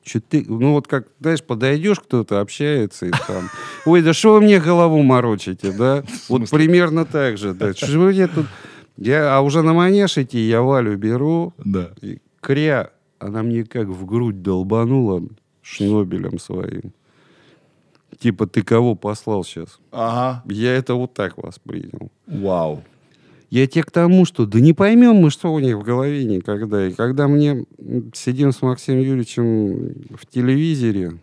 Ты, ну вот как, знаешь, подойдешь, кто-то общается и там, ой, да что вы мне голову морочите, да? Вот примерно так же, да. Что вы мне тут... Я, а уже на манеж идти я Валю беру, Да. и кря, она мне как в грудь долбанула шнобелем своим. Типа, ты кого послал сейчас? Ага. Я это вот так воспринял. Вау. Я тебе к тому, что да не поймем мы, что у них в голове никогда. И когда мне сидим с Максимом Юрьевичем в телевизоре,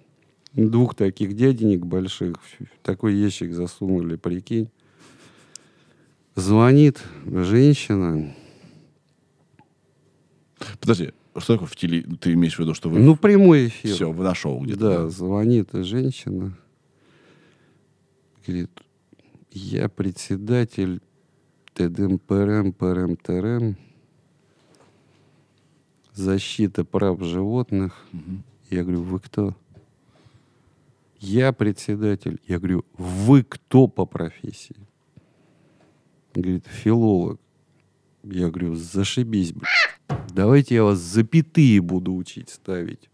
двух таких дяденек больших, такой ящик засунули, прикинь, звонит женщина, Подожди, что такое в теле... Ты имеешь в виду, что вы... ну, прямой эфир. все, вы на шоу где-то? Да, звонит женщина, говорит, я председатель ТДМПРМ, ПРМ, защита прав животных. Я говорю, вы кто? Я председатель. Я говорю, вы кто по профессии? Говорит, филолог. Я говорю, зашибись, блядь. Давайте я вас запятые буду учить ставить.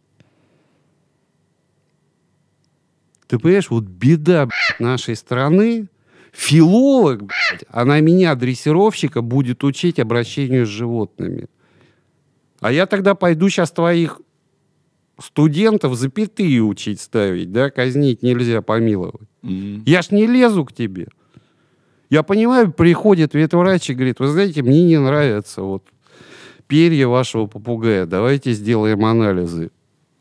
Ты понимаешь, вот беда блядь, нашей страны, филолог, блядь, она меня, дрессировщика, будет учить обращению с животными. А я тогда пойду сейчас твоих студентов запятые учить ставить, да, казнить нельзя, помиловать. Мгм. Я ж не лезу к тебе. Я понимаю, приходит ветврач и говорит, вы знаете, мне не нравится вот перья вашего попугая, давайте сделаем анализы.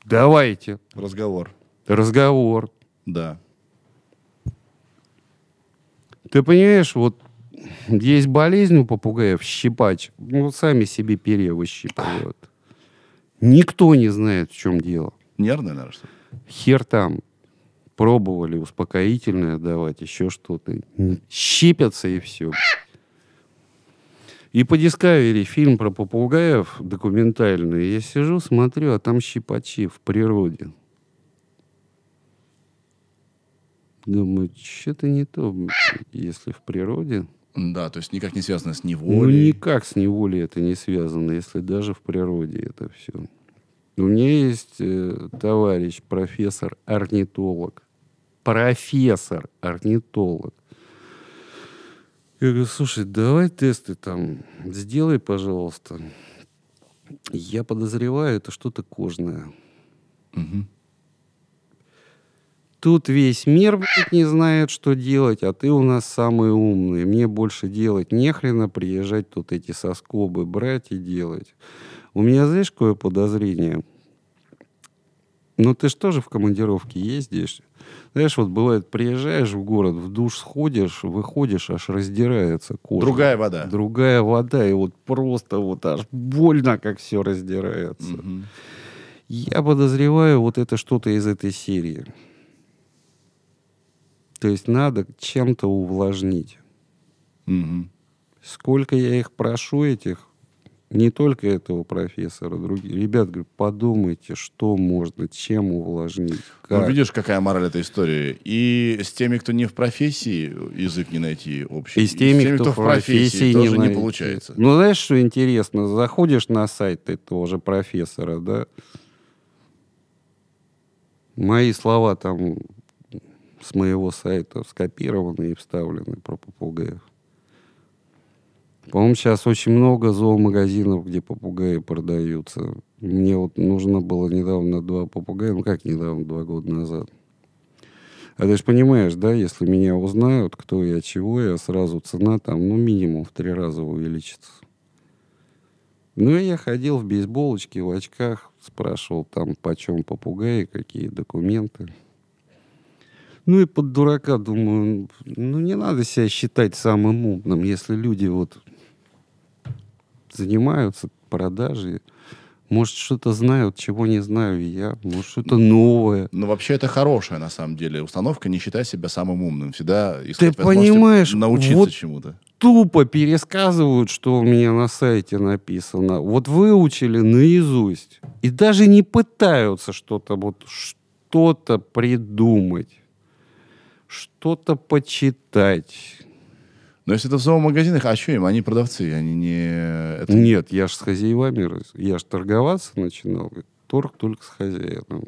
Давайте. Разговор. Разговор. Да. Ты понимаешь, вот есть болезнь у попугаев, щипач. Ну, сами себе перья выщипывают. Никто не знает, в чем дело. Нервное, наверное, что ли? Хер там. Пробовали успокоительное давать, еще что-то. Щипятся и все. И по Discovery фильм про попугаев документальный. Я сижу, смотрю, а там щипачи в природе. Думаю, что-то не то, если в природе. Да, то есть никак не связано с Ну, неволей. никак с неволей это не связано, если даже в природе это все. У меня есть э, товарищ, профессор, орнитолог. Профессор, орнитолог. Я говорю, слушай, давай тесты там, сделай, пожалуйста. Я подозреваю, это что-то кожное. Мгм. Тут весь мир, блядь, не знает, что делать, а ты у нас самый умный. Мне больше делать нехрена, приезжать тут эти соскобы брать и делать. У меня, знаешь, какое подозрение? Ну, ты же тоже в командировке ездишь. Знаешь, вот бывает, приезжаешь в город, в душ сходишь, выходишь, аж раздирается кожа. Другая вода. Другая вода, и вот просто вот аж больно, как все раздирается. Мгм. Я подозреваю, вот это что-то из этой серии. То есть надо чем-то увлажнить. Мгм. Сколько я их прошу, этих, не только этого профессора, других. Ребят, говорю, подумайте, что можно, чем увлажнить. Ну, Как. видишь, какая мораль этой истории. И с теми, кто не в профессии, язык не найти общий. И с теми, кто, в профессии, тоже не, найти. получается. Ну, знаешь, что интересно? Заходишь на сайт этого же профессора, да? Мои слова там с моего сайта скопированы и вставлены про попугаев. По-моему, сейчас очень много зоомагазинов, где попугаи продаются. Мне вот нужно было недавно два попугая, ну как недавно, два года назад. А ты же понимаешь, да, если меня узнают, кто я, чего я, сразу цена там, ну, минимум в три раза увеличится. Ну, и я ходил в бейсболочке, в очках, спрашивал там, почем попугаи, какие документы. Ну и под дурака думаю, ну не надо себя считать самым умным, если люди вот занимаются продажей, может что-то знают, чего не знаю я, может что-то новое. Но вообще это хорошая, на самом деле, установка. Не считай себя самым умным. Всегда Ты понимаешь, научиться вот чему-то. Тупо пересказывают, что у меня на сайте написано. Вот выучили наизусть. И даже не пытаются что-то вот что-то придумать, что-то почитать. Но если это в зоомагазинах, а что им? Они продавцы, они не... это- Нет, я ж с хозяевами, я ж торговаться начинал. торг только с хозяином.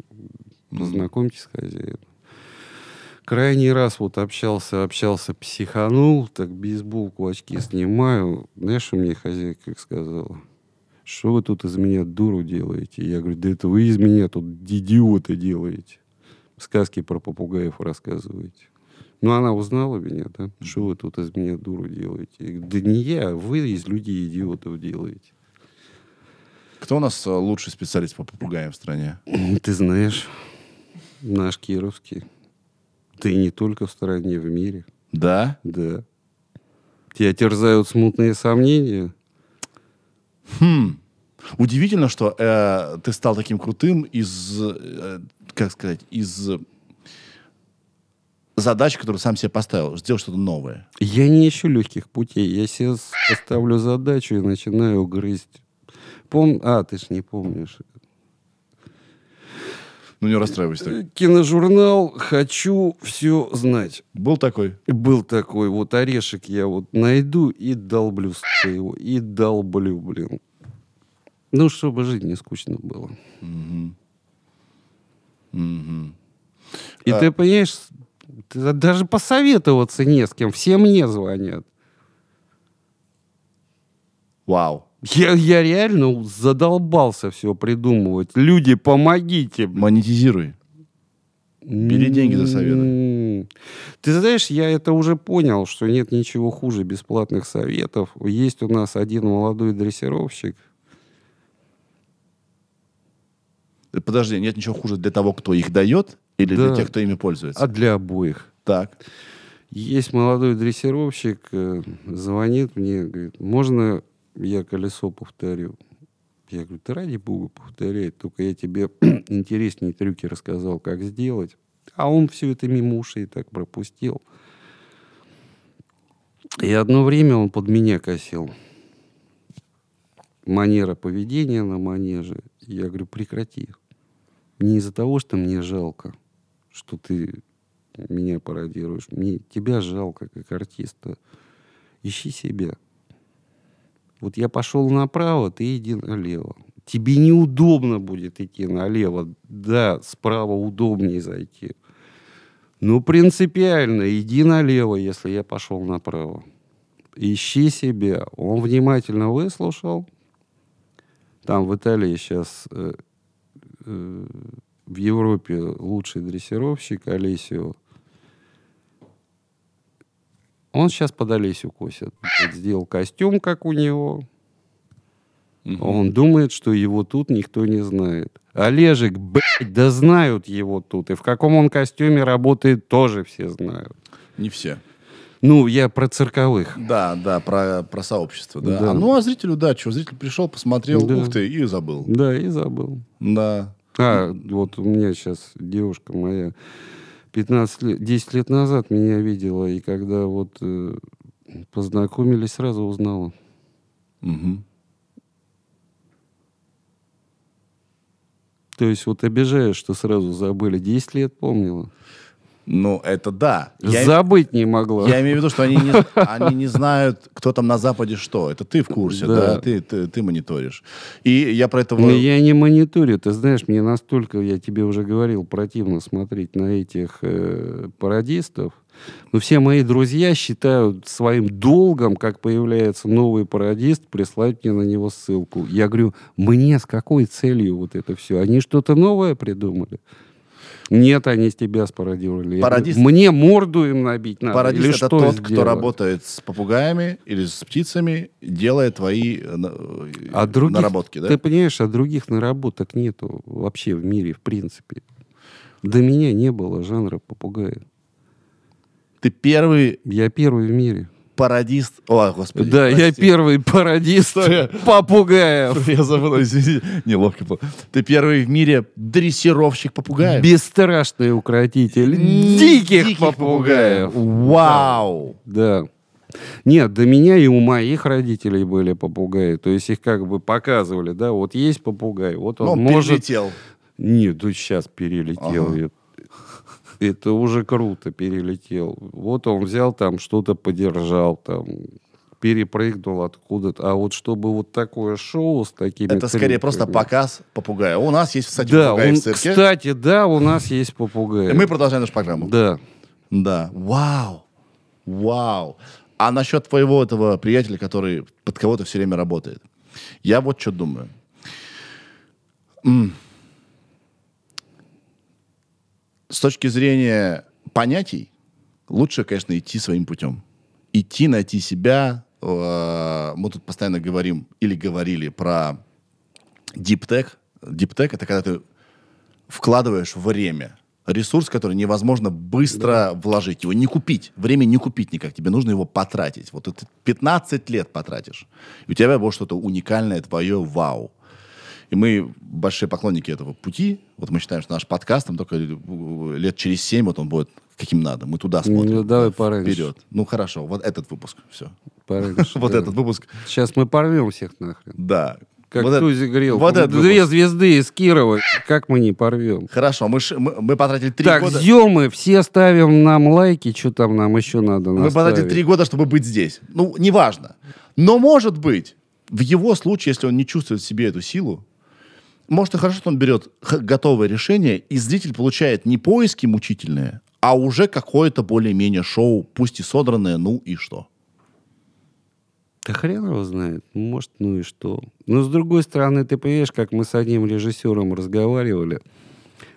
Познакомьтесь с хозяином. Крайний раз вот общался, общался, психанул, так бейсболку, очки снимаю. Знаешь, что мне хозяйка как сказала? Что вы тут из меня дуру делаете? Я говорю, да это вы из меня тут идиота делаете. Сказки про попугаев рассказываете. Ну, она узнала меня, да? Что вы тут из меня дуру делаете? Да не я, вы из людей идиотов делаете. Кто у нас э, лучший специалист по попугаям в стране? Ты знаешь, наш Кировский. Ты не только в стране, в мире. Да? Да. Тебя терзают смутные сомнения. Хм. Удивительно, что э, ты стал таким крутым из, э, как сказать, из задач, которую сам себе поставил, сделать что-то новое. Я не ищу легких путей. Я себе ставлю задачу и начинаю грызть. Пом... А, ты ж не помнишь. Ну, не расстраивайся так. Киножурнал «Хочу все знать». Был такой? Был такой вот орешек я вот найду и долблю его. И долблю, блин. Ну, чтобы жить не скучно было. Мгм. И А- ты понимаешь, ты даже посоветоваться не с кем. Все мне звонят. Вау. Я, я реально задолбался все придумывать. Люди, помогите. Монетизируй. Бери деньги за советы. М. Ты знаешь, я это уже понял, что нет ничего хуже бесплатных советов. Есть у нас один молодой дрессировщик. Э, Подожди, нет ничего хуже для того, кто их дает, или Да. для тех, кто ими пользуется? А для обоих. Так. Есть молодой дрессировщик, э, звонит мне, говорит, можно я колесо повторю? Я говорю, ты ради бога повторяй, только я тебе интереснее трюки рассказал, как сделать. А он все это мимо ушей так пропустил. И одно время он под меня косил. Манера поведения на манеже. Я говорю, прекрати. Не из-за того, что мне жалко, что ты меня пародируешь. Мне тебя жалко, как артиста. Ищи себя. Вот я пошел направо, ты иди налево. Тебе неудобно будет идти налево. Да, справа удобнее зайти. Но принципиально иди налево, если я пошел направо. Ищи себя. Он внимательно выслушал. Там в Италии сейчас э, в Европе лучший дрессировщик Олесио. Он сейчас под Олесю косит. Вот Сделал костюм, как у него. Он думает, что его тут никто не знает. Олежек, блядь, да знают его тут. И в каком он костюме работает, тоже все знают. Не все. Ну, я про цирковых. Да, да, про, про сообщество, да. Да. А, ну, а зрителю, да, что, зритель пришел, посмотрел, Да. ух ты, и забыл. Да, и забыл. Да. А, вот у меня сейчас девушка моя 15 лет, 10 лет назад меня видела, и когда вот э, познакомились, сразу узнала. Мгм. То есть вот обижаешь, что сразу забыли. 10 лет помнила. Ну, это да. Я, Забыть не могла. я имею в виду, что они не, они не знают, кто там на Западе что. Это ты в курсе, да, Да. Ты, ты, ты мониторишь. И я про этого... Но я не мониторю. Ты знаешь, мне настолько, я тебе уже говорил, противно смотреть на этих э, пародистов. Но все мои друзья считают своим долгом, как появляется новый пародист, прислать мне на него ссылку. Я говорю, мне с какой целью вот это все? Они что-то новое придумали? Нет, они с тебя спародировали. Пародист- Мне морду им набить надо. Пародист Или это что тот, кто сделать? работает с попугаями или с птицами, делая твои э, на- А других, наработки, да? Ты понимаешь, а других наработок нету вообще в мире, в принципе. До меня не было жанра попугая. Ты первый Я первый в мире. Пародист... О, господи. да, я прости. первый пародист Что попугаев. Я забыл, извините. Неловко было. Ты первый в мире дрессировщик попугаев. Бесстрашный укротитель диких, попугаев. Вау! Да. Нет, до меня и у моих родителей были попугаи. То есть их как бы показывали, да, вот есть попугай, вот он он может... перелетел. Нет, тут сейчас перелетел. Ага. Это- уже круто перелетел. Вот он взял там что-то подержал там. перепрыгнул откуда-то. А вот чтобы вот такое шоу с такими... Это скорее просто трюками. показ попугая. У нас есть, кстати, Да, попугай он, в цирке. кстати, да, у нас есть попугай. И мы продолжаем нашу программу. Да. Да. Вау. Вау. А насчет твоего этого приятеля, который под кого-то все время работает. Я вот что думаю. М. С точки зрения понятий, лучше, конечно, идти своим путем. Идти, найти себя. Э, Мы тут постоянно говорим или говорили про. Deep tech — это когда ты вкладываешь время. Ресурс, который невозможно быстро вложить. Его не купить. Время не купить никак. Тебе нужно его потратить. Вот ты 15 лет потратишь. И у тебя будет что-то уникальное, твое вау. И мы большие поклонники этого пути. Вот мы считаем, что наш подкаст, там только э, лет через 7 вот он будет каким надо. Мы туда смотрим. Ну, давай пораньше. Вперед. Ну, хорошо. Вот этот выпуск. Все. Пораньше, Вот этот выпуск. Сейчас мы порвем всех нахрен. Да. Как Вот это- Тузи грел. Вот этот Две выпуск. звезды из Кирова. Как мы не порвем? Хорошо. Мы, ш- мы, мы потратили три так, года. Зёмы, все ставим нам лайки. Что там нам еще надо Мы потратили три года, чтобы быть здесь. Ну, неважно. Но, может быть, в его случае, если он не чувствует в себе эту силу, может и хорошо, что он берет готовое решение, и зритель получает не поиски мучительные, а уже какое-то более-менее шоу, пусть и содранное, ну и что. Да хрен его знает. Может, ну и что. Но с другой стороны, ты понимаешь, как мы с одним режиссером разговаривали.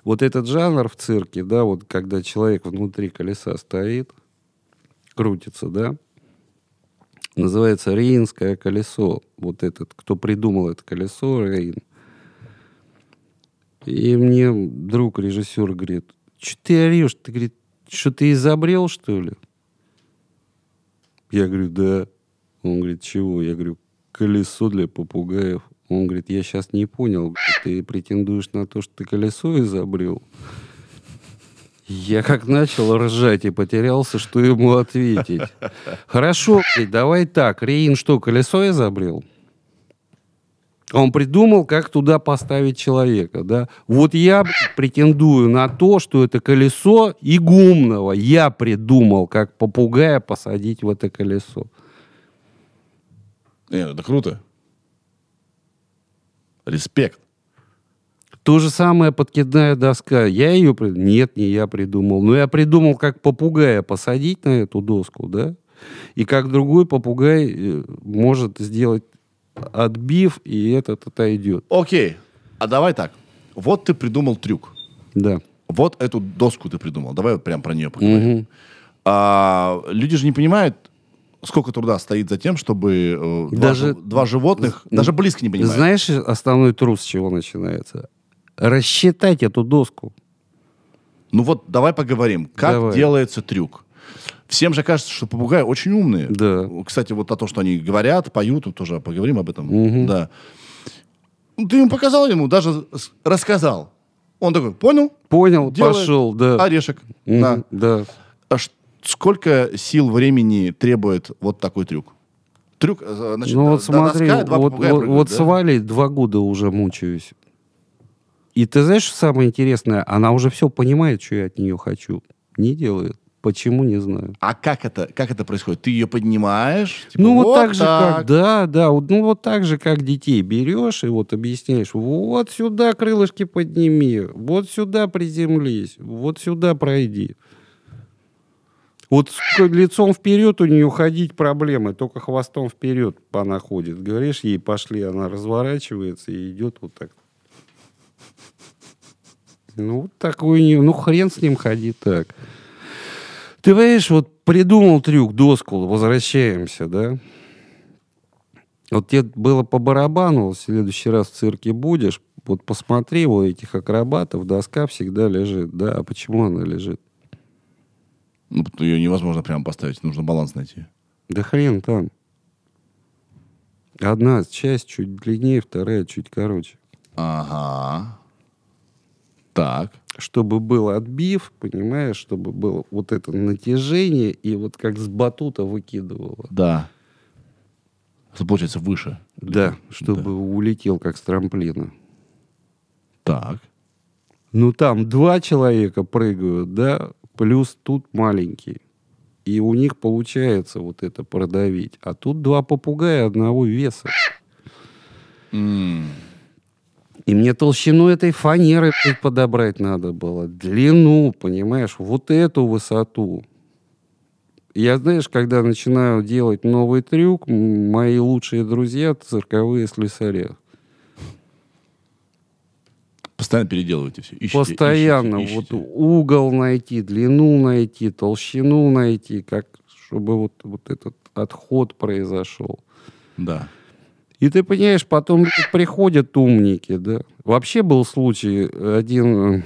Вот этот жанр в цирке, да, вот когда человек внутри колеса стоит, крутится, да, называется Рейнское колесо. Вот этот, кто придумал это колесо, Рейн. И мне друг режиссер говорит, что ты орешь? Ты, говорит, что ты изобрел, что ли? Я говорю, да. Он говорит, чего? Я говорю, колесо для попугаев. Он говорит, я сейчас не понял, ты претендуешь на то, что ты колесо изобрел? Я как начал ржать и потерялся, что ему ответить. Хорошо, давай так. Рейн что, колесо изобрел? Он придумал, как туда поставить человека, да? Вот я претендую на то, что это колесо игумного. Я придумал, как попугая посадить в это колесо. Нет, это круто. Респект. То же самое подкидная доска. Я ее... Нет, не я придумал. Но я придумал, как попугая посадить на эту доску, да? И как другой попугай э, может сделать отбив, и этот отойдет. Окей. А давай так. Вот ты придумал трюк. Да. Вот эту доску ты придумал. Давай вот прям про нее поговорим. Мгм. А, люди же не понимают, сколько труда стоит за тем, чтобы э, два, Даже- жи- два животных даже близко не понимают. Знаешь, основной труд с чего начинается? Рассчитать эту доску. Ну вот давай поговорим, как Давай. делается трюк. Всем же кажется, что попугаи очень умные. Да. Кстати, вот о том, что они говорят, поют, тут тоже поговорим об этом. Мгм. Да. Ну, Ты ему показал ему, даже рассказал. Он такой, понял? Понял, Делает пошел, да. Орешек. Мгм, Да. да. А сколько сил времени требует вот такой трюк? Трюк, э, значит, ну до- вот смотри, доска, два вот, вот, прыгают, вот да? с Валей два года уже мучаюсь. И ты знаешь, что самое интересное? Она уже все понимает, что я от нее хочу. Не делает. Почему, не знаю. А как это, как это происходит? Ты ее поднимаешь? типа, ну, вот, так же, как, да, да, вот, ну, вот так же, как детей берешь и вот объясняешь, вот сюда крылышки подними, вот сюда приземлись, вот сюда пройди. Вот лицом вперед у нее ходить проблемы, только хвостом вперед она ходит. Говоришь ей, пошли, она разворачивается и идет вот так. Ну, вот такой у нее, ну, хрен с ним ходи так. Ты понимаешь, вот придумал трюк, доску, возвращаемся, да? Вот тебе было по барабану, в следующий раз в цирке будешь, вот посмотри, у этих акробатов доска всегда лежит, да? А почему она лежит? Ну, ее невозможно прямо поставить, нужно баланс найти. Да хрен там. Одна часть чуть длиннее, вторая чуть короче. Ага. Так. Чтобы был отбив, понимаешь, чтобы было вот это натяжение, и вот как с батута выкидывало. Да. Это получается выше. Да, чтобы улетел как с трамплина. Так. Ну, там два человека прыгают, да, плюс тут маленький. И у них получается вот это продавить. А тут два попугая одного веса. М. И мне толщину этой фанеры подобрать надо было. Длину, понимаешь, вот эту высоту. Я, знаешь, когда начинаю делать новый трюк, мои лучшие друзья — цирковые слесаря. Постоянно переделываете все. Ищите, Постоянно ищите, вот ищите. угол найти, длину найти, толщину найти, как чтобы вот, вот этот отход произошел. Да. И ты понимаешь, потом приходят умники, да. Вообще был случай, один э,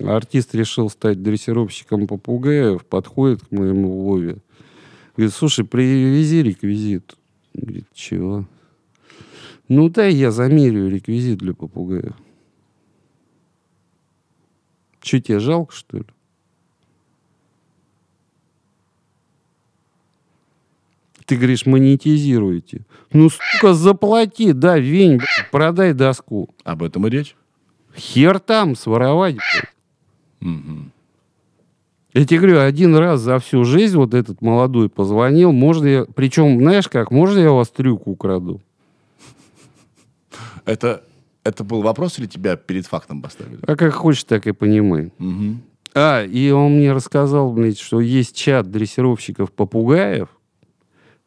артист решил стать дрессировщиком попугаев, подходит к моему Вове, говорит, слушай, привези реквизит. Говорит, чего? Ну дай я замерю реквизит для попугаев. Че, тебе жалко, что ли? Ты говоришь, монетизируете. Ну, сука, заплати, да, вень, блядь, продай доску. Об этом и речь. Хер там своровать. Мгм. Я тебе говорю, один раз за всю жизнь вот этот молодой позвонил, можно я... Причем, знаешь как, можно я у вас трюк украду? Это, это был вопрос или тебя перед фактом поставили? А как хочешь, так и понимай. Мгм. А, и он мне рассказал, блядь, что есть чат дрессировщиков попугаев,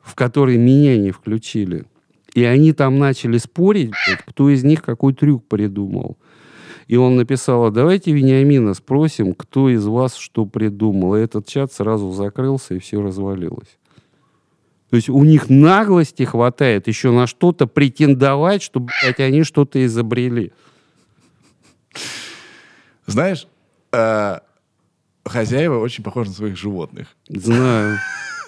в который меня не включили. И они там начали спорить, кто из них какой трюк придумал. И он написал, а давайте Вениамина спросим, кто из вас что придумал. И этот чат сразу закрылся, и все развалилось. То есть у них наглости хватает еще на что-то претендовать, чтобы, блядь, они что-то изобрели. Знаешь, э, хозяева очень похожи на своих животных. Знаю.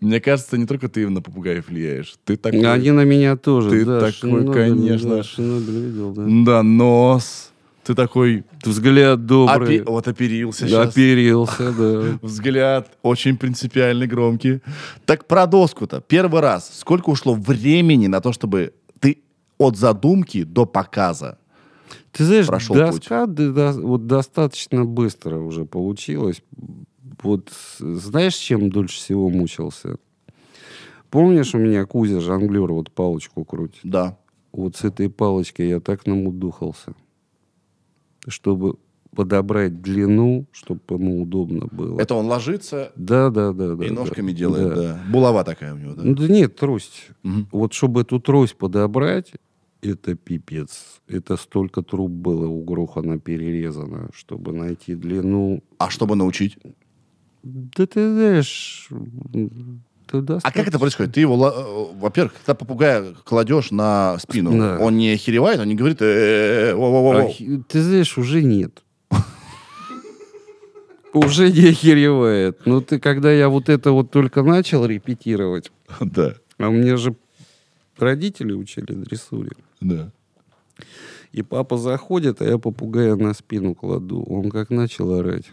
Мне кажется, не только ты на попугаев влияешь. Ты такой... Они на меня тоже. Ты да, такой, Шинобель, конечно. Да, Шинобель видел, да. Да, нос. Ты такой... Взгляд добрый. опи- Вот оперился сейчас. Оперился, да. Взгляд очень принципиальный, громкий. Так про доску-то. Первый раз. Сколько ушло времени на то, чтобы ты от задумки до показа? Ты знаешь, Прошел доска да- да- вот достаточно быстро уже получилось. Вот знаешь, чем дольше всего мучился? Помнишь, у меня Кузя жонглер вот палочку крутит? Да. Вот с этой палочкой я так намудухался, чтобы подобрать длину, чтобы ему удобно было. Это он ложится Да, да, да, да. и да. ножками делает, Да. да. Булава такая у него, да. Ну да нет, трость. Мгм. Вот чтобы эту трость подобрать, это пипец. Это столько труб было у Грохана перерезано, чтобы найти длину. А чтобы научить? Да ты знаешь... А как это происходит? Ты его, э, во-первых, когда попугая кладешь на спину, Да. он не охеревает, он не говорит. А ты знаешь, уже нет. Уже не охеревает. Ну ты, когда я вот это вот только начал репетировать, Да, а мне же родители учили дрессуре. да. И папа заходит, а я попугая на спину кладу. Он как начал орать,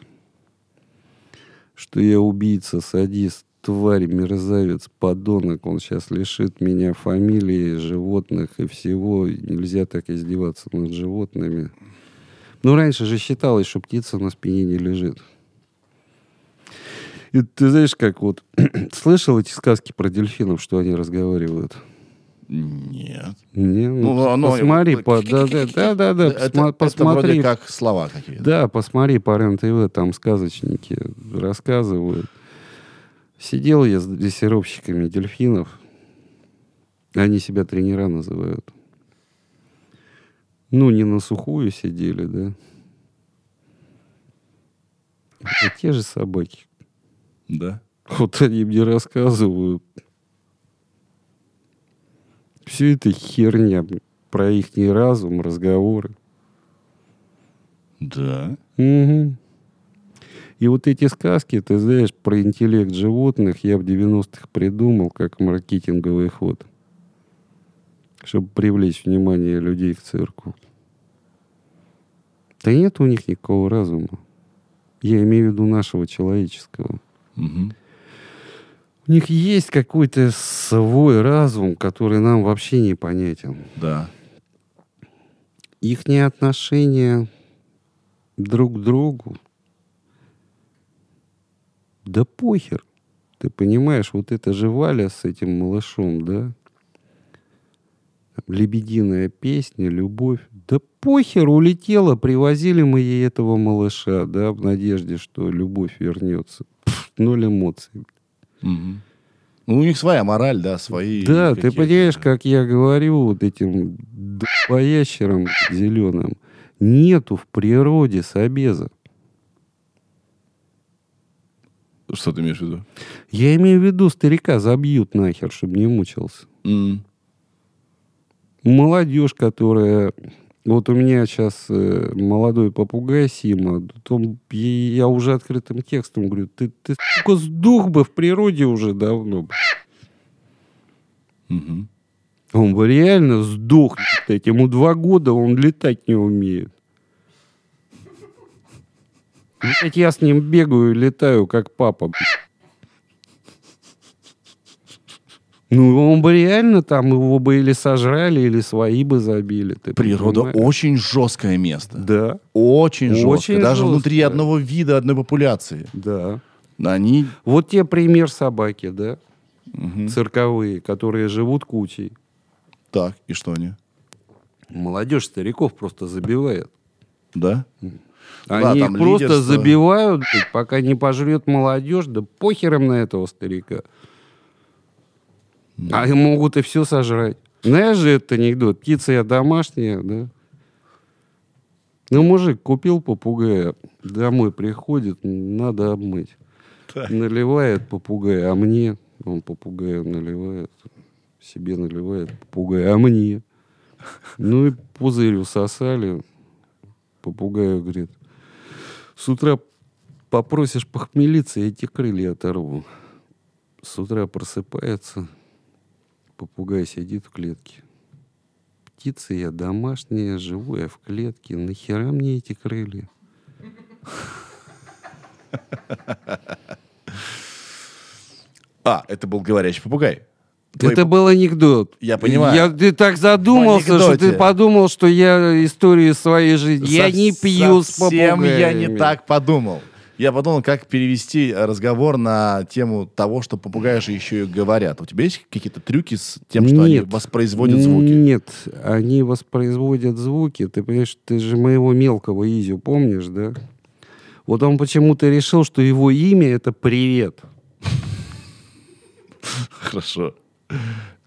что я убийца, садист, тварь, мерзавец, подонок. Он сейчас лишит меня фамилии, животных и всего. Нельзя так издеваться над животными. Ну, раньше же считалось, что птица на спине не лежит. И ты знаешь, как вот... Слышал эти сказки про дельфинов, что они разговаривают? Нет. Не, ну, Ну, оно- посмотри, по, да, да, да, да, да, Это, посма- это посмотри, вроде как слова какие-то. да, посмотри по РЕН-ТВ, там сказочники рассказывают. Сидел я с дрессировщиками дельфинов, они себя тренера называют. Ну, не на сухую сидели, да. Это те же собаки. Да. Вот они мне рассказывают. Все это херня про их разум, разговоры. Да. Мгм. И вот эти сказки, ты знаешь, про интеллект животных я в 90-х придумал как маркетинговый ход. Чтобы привлечь внимание людей к цирку. Да нет у них никакого разума. Я имею в виду нашего человеческого. Мгм. У них есть какой-то свой разум, который нам вообще непонятен. Да. Их отношения друг к другу. Да похер. Ты понимаешь, вот это же Валя с этим малышом, да? Лебединая песня, любовь. Да похер, улетела, привозили мы ей этого малыша, да, в надежде, что любовь вернется. Пф, ноль эмоций. Мгм. Ну, у них своя мораль, да, свои... Да, ты понимаешь, как я говорю вот этим поящерам зеленым, нету в природе собеза. Что ты имеешь в виду? Я имею в виду, старика забьют нахер, чтобы не мучился. М. Молодежь, которая... Вот у меня сейчас э, молодой попугай Сима, он- я уже открытым текстом говорю, ты, ты сука, сдох бы в природе уже давно. б». Мгм. Он бы реально сдох, блядь, ему два года, он летать не умеет. Блядь, я с ним бегаю и летаю, как папа. блядь. Ну, он бы реально там, его бы или сожрали, или свои бы забили. Ты Природа понимаешь? очень жесткое место. Да, Очень жесткое. Очень Даже внутри жесткое. одного вида, одной популяции. да. Они... Вот тебе пример собаки, да, Мгм. цирковые, которые живут кучей. Так, и что они? Молодежь стариков просто забивает. Да? Да, Они там их просто лидерство. забивают, пока не пожрет молодежь, да похером на этого старика. А могут и все сожрать. Знаешь же этот анекдот? Птица я домашняя, да? Ну, мужик купил попугая, домой приходит, надо обмыть. Наливает попугая, а мне? Он попугаю наливает, себе наливает попугая, а мне? Ну и пузырь усосали. Попугаю говорит, с утра попросишь похмелиться, я тебе крылья оторву. С утра просыпается, попугай сидит в клетке. Птица я домашняя, живу я в клетке. Нахера мне эти крылья? А, это был говорящий попугай. Твой Это был анекдот. Я понимаю. Я, ты так задумался, что ты подумал, что я историю своей жизни. я Сов- не пью с совсем попугаями. я не так подумал. Я подумал, как перевести разговор на тему того, что попугаи же еще и говорят. У тебя есть какие-то трюки с тем, что они Нет. воспроизводят звуки? Нет, они воспроизводят звуки. Ты понимаешь, ты же моего мелкого Изю помнишь, да? Вот он почему-то решил, что его имя это привет. Хорошо.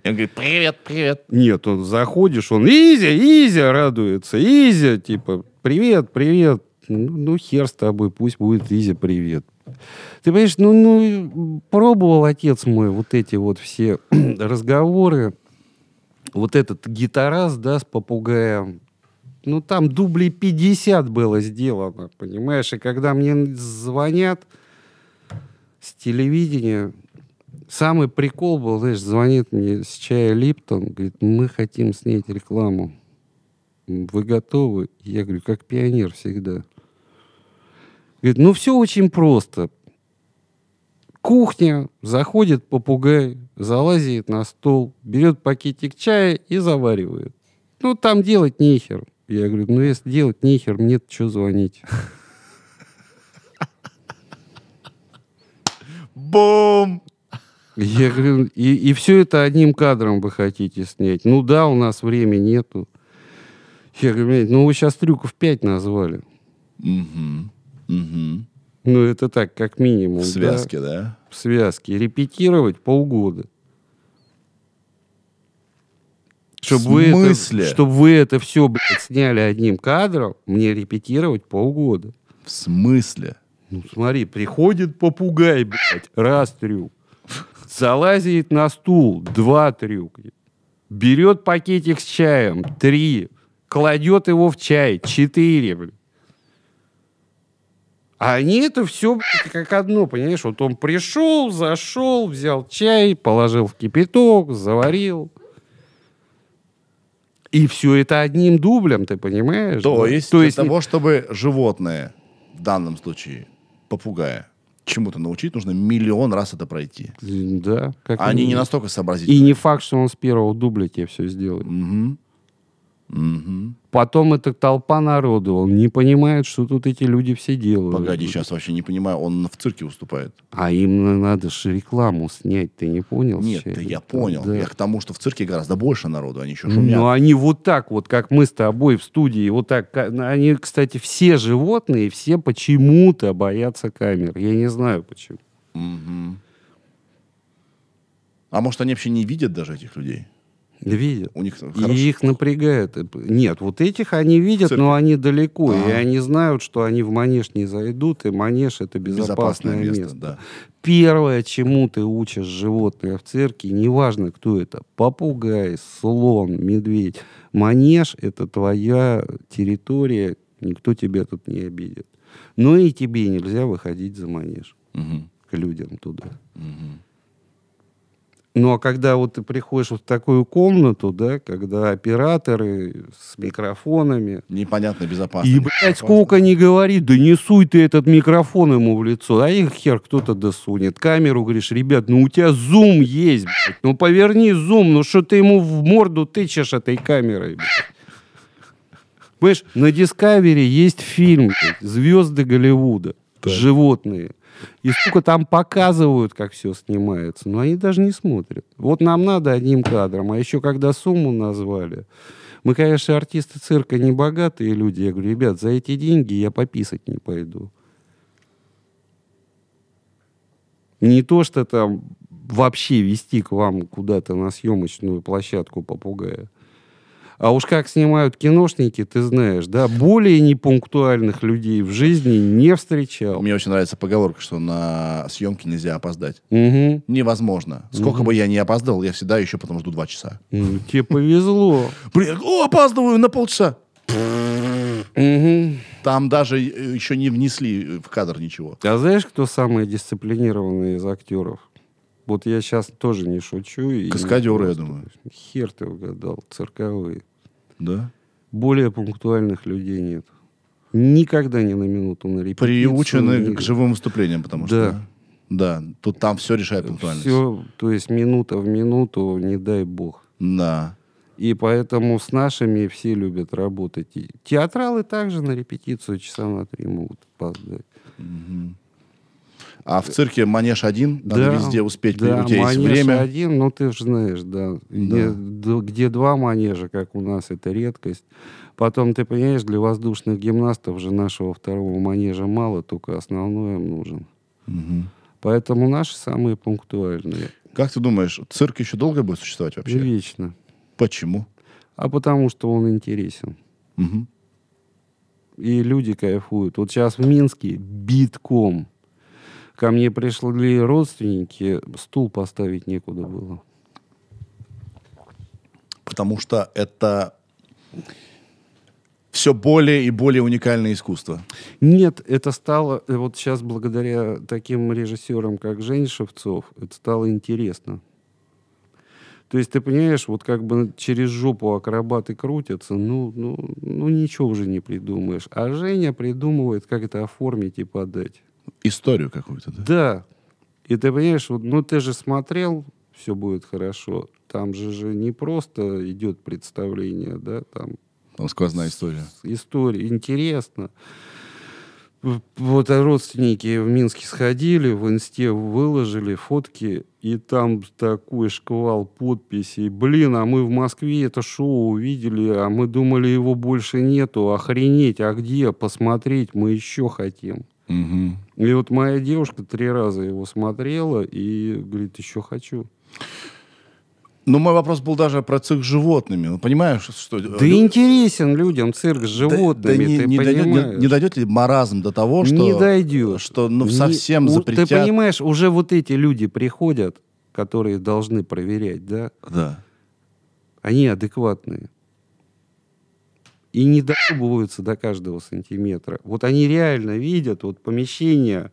И он говорит, привет, привет. Нет, он заходишь, он Изя, Изя радуется, Изя, типа, привет, привет. Ну, ну, хер с тобой, пусть будет Изя, привет. Ты понимаешь, ну, ну, пробовал отец мой вот эти вот все разговоры, вот этот гитарас, да, с попугаем. Ну, там дублей 50 было сделано, понимаешь? И когда мне звонят с телевидения, самый прикол был, знаешь, звонит мне с чая Липтон, говорит, мы хотим снять рекламу. Вы готовы? Я говорю, как пионер всегда. Говорит, ну все очень просто. Кухня, заходит попугай, залазит на стол, берет пакетик чая и заваривает. Ну, там делать нехер. Я говорю, ну, если делать нехер, мне что звонить? Бум! Я говорю, и, и все это одним кадром вы хотите снять? Ну да, у нас времени нету. Я говорю, «Блядь, ну вы сейчас трюков 5 назвали. Мгм. Мгм. Ну это так, как минимум. В да, связке, да? в связке. Репетировать полгода. Чтобы вы, это, смысле? чтоб вы это все, блядь, сняли одним кадром, мне репетировать полгода. В смысле? Ну, смотри, приходит попугай, блядь, раз трюк. Залазит на стул, два трюка. Берет пакетик с чаем, три. Кладет его в чай, четыре, блядь. А они это все как одно, понимаешь? Вот он пришел, зашел, взял чай, положил в кипяток, заварил. И все это одним дублем, ты понимаешь? То да? есть То для есть того, чтобы животное, в данном случае попугая, чему-то научить, нужно миллион раз это пройти. Да. Как А они не настолько И сообразительны. не факт, что он с первого дубля тебе все сделает. Мгм. Мгм. Потом эта толпа народу, он не понимает, что тут эти люди все делают. Погоди, сейчас вообще не понимаю, он в цирке выступает. А им надо же рекламу снять, ты не понял? Нет, да я понял. Да. Я к тому, что в цирке гораздо больше народу, они еще шумят. Ну, они вот так вот, как мы с тобой в студии, вот так. Они, кстати, все животные, все почему-то боятся камер. Я не знаю почему. Мгм. А может, они вообще не видят даже этих людей? Видят. У них И их напрягает. Нет, вот этих они видят, но они далеко. И Ага. они знают, что они в манеж не зайдут, и манеж это безопасное, место. да. Первое, чему ты учишь животное в цирке, неважно, кто это, попугай, слон, медведь, манеж — это твоя территория, никто тебя тут не обидит. Но и тебе нельзя выходить за манеж Мгм. к людям туда. Мгм. Ну, а когда вот ты приходишь вот в такую комнату, да, когда операторы с микрофонами, Непонятно, безопасно. и, блядь, сколько не говорит, да не суй ты этот микрофон ему в лицо. А их хер кто-то досунет. Камеру, говоришь, ребят, ну у тебя зум есть, блядь. Ну поверни зум, ну что ты ему в морду тычешь этой камерой, блядь. Понимаешь, на Discovery есть фильм «Звезды Голливуда». Животные. И сколько там показывают, как все снимается. Но они даже не смотрят. Вот нам надо одним кадром. А еще когда сумму назвали, мы, конечно, артисты цирка не богатые люди. Я говорю, ребят, за эти деньги я пописать не пойду. Не то, что там вообще вести к вам куда-то на съемочную площадку попугая. А уж как снимают киношники, ты знаешь, да, более непунктуальных людей в жизни не встречал. Мне очень нравится поговорка, что на съемки нельзя опоздать. Мгм. Невозможно. Сколько бы я ни опоздал, я всегда еще потом жду два часа. Ну, тебе повезло. Блин, о, опаздываю на полчаса. Мгм. Там даже э, еще не внесли в кадр ничего. А знаешь, кто самый дисциплинированный из актеров? Вот я сейчас тоже не шучу. Каскадеры, я думаю. Хер ты угадал, цирковые. Да? Более пунктуальных людей нет. Никогда ни на минуту на репетицию. Приучены ни- к живым выступлениям, потому Да. что... Да, тут там все решает пунктуальность. Все, то есть минута в минуту, не дай бог. Да. И поэтому с нашими все любят работать. И театралы также на репетицию часа на три могут опоздать. А в цирке манеж один, надо Да, везде успеть, да, у тебя есть манеж время. один, ну ты же знаешь, да. Где, д- где два манежа, как у нас, это редкость. Потом, ты понимаешь, для воздушных гимнастов же нашего второго манежа мало, только основной им нужен. Мгм. Поэтому наши самые пунктуальные. Как ты думаешь, цирк еще долго будет существовать вообще? Вечно. Почему? А потому что он интересен. Мгм. И люди кайфуют. Вот сейчас в Минске битком. Ко мне пришли родственники, стул поставить некуда было. Потому что это все более и более уникальное искусство. Нет, это стало, э, вот сейчас благодаря таким режиссерам, как Жень Шевцов, это стало интересно. То есть, ты понимаешь, вот как бы через жопу акробаты крутятся, ну, ну, ну ничего уже не придумаешь. А Женя придумывает, как это оформить и подать. Историю какую-то, да? Да. И ты понимаешь, вот, ну ты же смотрел, все будет хорошо. Там же, же не просто идет представление, да, там Там сквозная история. история. Интересно. Вот родственники в Минске сходили, в инсте выложили фотки, и там такой шквал подписей. Блин, а мы в Москве это шоу увидели, а мы думали, его больше нету. Охренеть, а где? Посмотреть мы еще хотим. Мгм. И вот моя девушка три раза его смотрела и говорит, еще хочу. Ну, мой вопрос был даже про цирк с животными. Ну, понимаешь, что... Да интересен людям цирк с животными, не, ты не дойдет, не- понимаешь? не дойдет ли маразм до того, что... не дойдет. Что, ну, совсем запретят... Ты понимаешь, уже вот эти люди приходят, которые должны проверять, да, Да. они адекватные. И не доебываются до каждого сантиметра. Вот они реально видят вот помещение,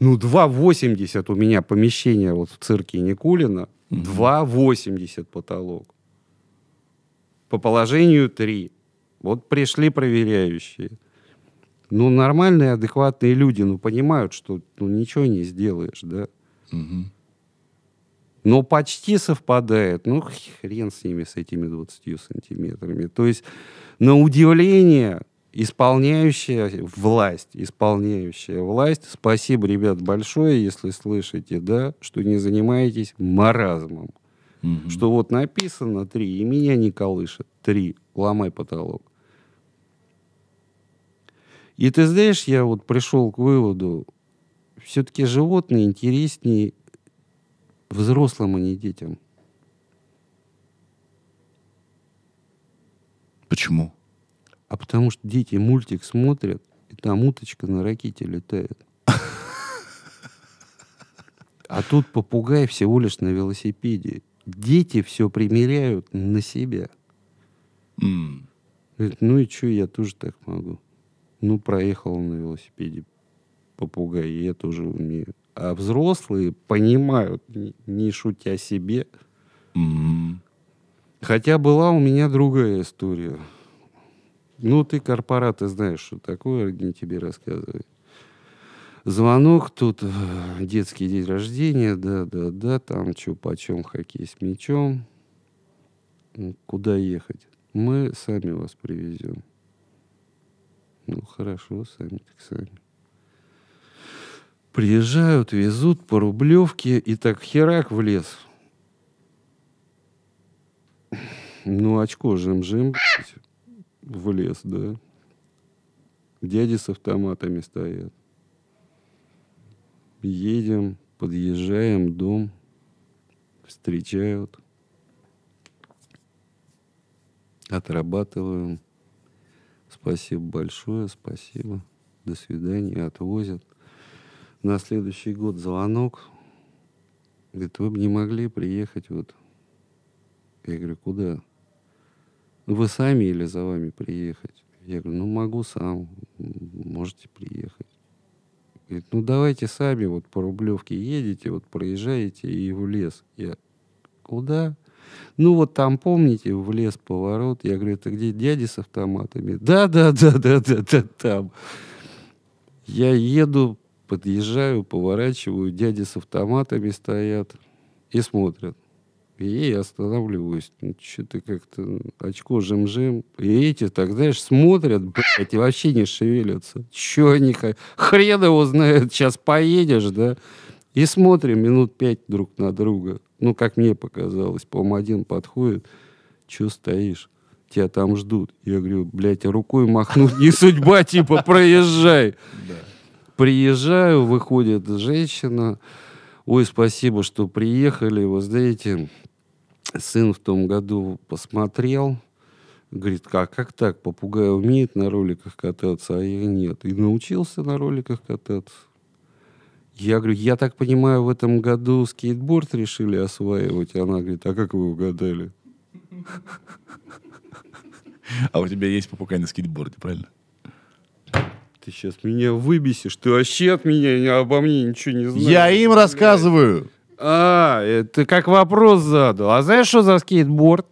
ну, 2,80 у меня помещение вот в цирке Никулина, 2,80 потолок. По положению 3. Вот пришли проверяющие. Ну, нормальные, адекватные люди, ну, понимают, что ну, ничего не сделаешь, да. Мгм. Но почти совпадает. Ну, хрен с ними, с этими 20 сантиметрами. То есть, на удивление, исполняющая власть, исполняющая власть, спасибо, ребят, большое, если слышите, да, что не занимаетесь маразмом. Мгм. Что вот написано три, и меня не колышет. Три. Ломай потолок. И ты знаешь, я вот пришел к выводу, все-таки животные интереснее взрослым, а не детям. Почему? А потому что дети мультик смотрят, и там уточка на ракете летает. А тут попугай всего лишь на велосипеде. Дети все примеряют на себя. Говорит, ну и что, я тоже так могу. Ну, проехал на велосипеде попугай, я тоже умею. А взрослые понимают, не, шутя себе. М. Хотя была у меня другая история. Ну, ты корпораты знаешь, что такое, не тебе рассказывай. Звонок тут, э, детский день рождения, да-да-да, там что почем, хоккей с мячом. М, Куда ехать? Мы сами вас привезем. Ну, хорошо, сами так сами. Приезжают, везут по Рублевке, и так херак в лес. Ну, очко жим-жим в лес, да. Дяди с автоматами стоят. Едем, подъезжаем, дом, встречают. Отрабатываем. Спасибо большое, спасибо. До свидания, отвозят. На следующий год звонок. Говорит, вы бы не могли приехать вот. Я говорю, куда? «Ну, Вы сами или за вами приехать? Я говорю, ну могу сам, можете приехать. Говорит, ну давайте сами вот по Рублевке едете, вот проезжаете и в лес. Я, куда? Ну вот там, помните, в лес поворот. Я говорю, это где дяди с автоматами? Да, да, да, да, да, да, там. Я еду, подъезжаю, поворачиваю, дяди с автоматами стоят и смотрят. И я останавливаюсь, ну, что-то как-то очко жим-жим. И эти, так знаешь, смотрят, блядь, и вообще не шевелятся. Че они, хрен его знает, сейчас поедешь, да? И смотрим минут пять друг на друга. Ну, как мне показалось, по-моему, один подходит, че стоишь? Тебя там ждут. Я говорю, блядь, рукой махнуть не судьба, типа, проезжай. Приезжаю, выходит женщина. Ой, спасибо, что приехали. Вы знаете, сын в том году посмотрел. Говорит, как, как так? Попугай умеет на роликах кататься, а я нет. И научился на роликах кататься. Я говорю, я так понимаю, в этом году скейтборд решили осваивать. Она говорит, а как вы угадали? А у тебя есть попугай на скейтборде, правильно? Ты сейчас меня выбесишь. Ты вообще от меня ни- обо мне ничего не знаешь. Я им рассказываю. А, это как вопрос задал. А знаешь, что за скейтборд?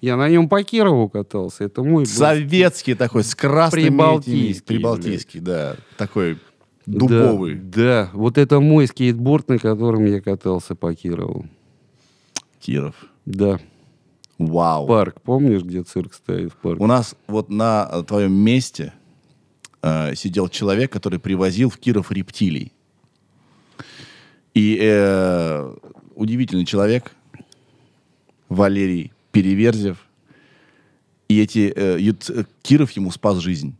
Я на нем по Кирову катался. Это мой был. Советский такой, с красными Прибалтийский, этими- Прибалтийский, да. Такой дубовый. Да, да, вот это мой скейтборд, на котором я катался по Кирову. Киров. Да. Вау. Парк, помнишь, где цирк стоит в парке? У нас вот на твоем месте э, сидел человек, который привозил в Киров рептилий. И э, удивительный человек, Валерий Переверзев. И эти, э, э, Киров ему спас жизнь.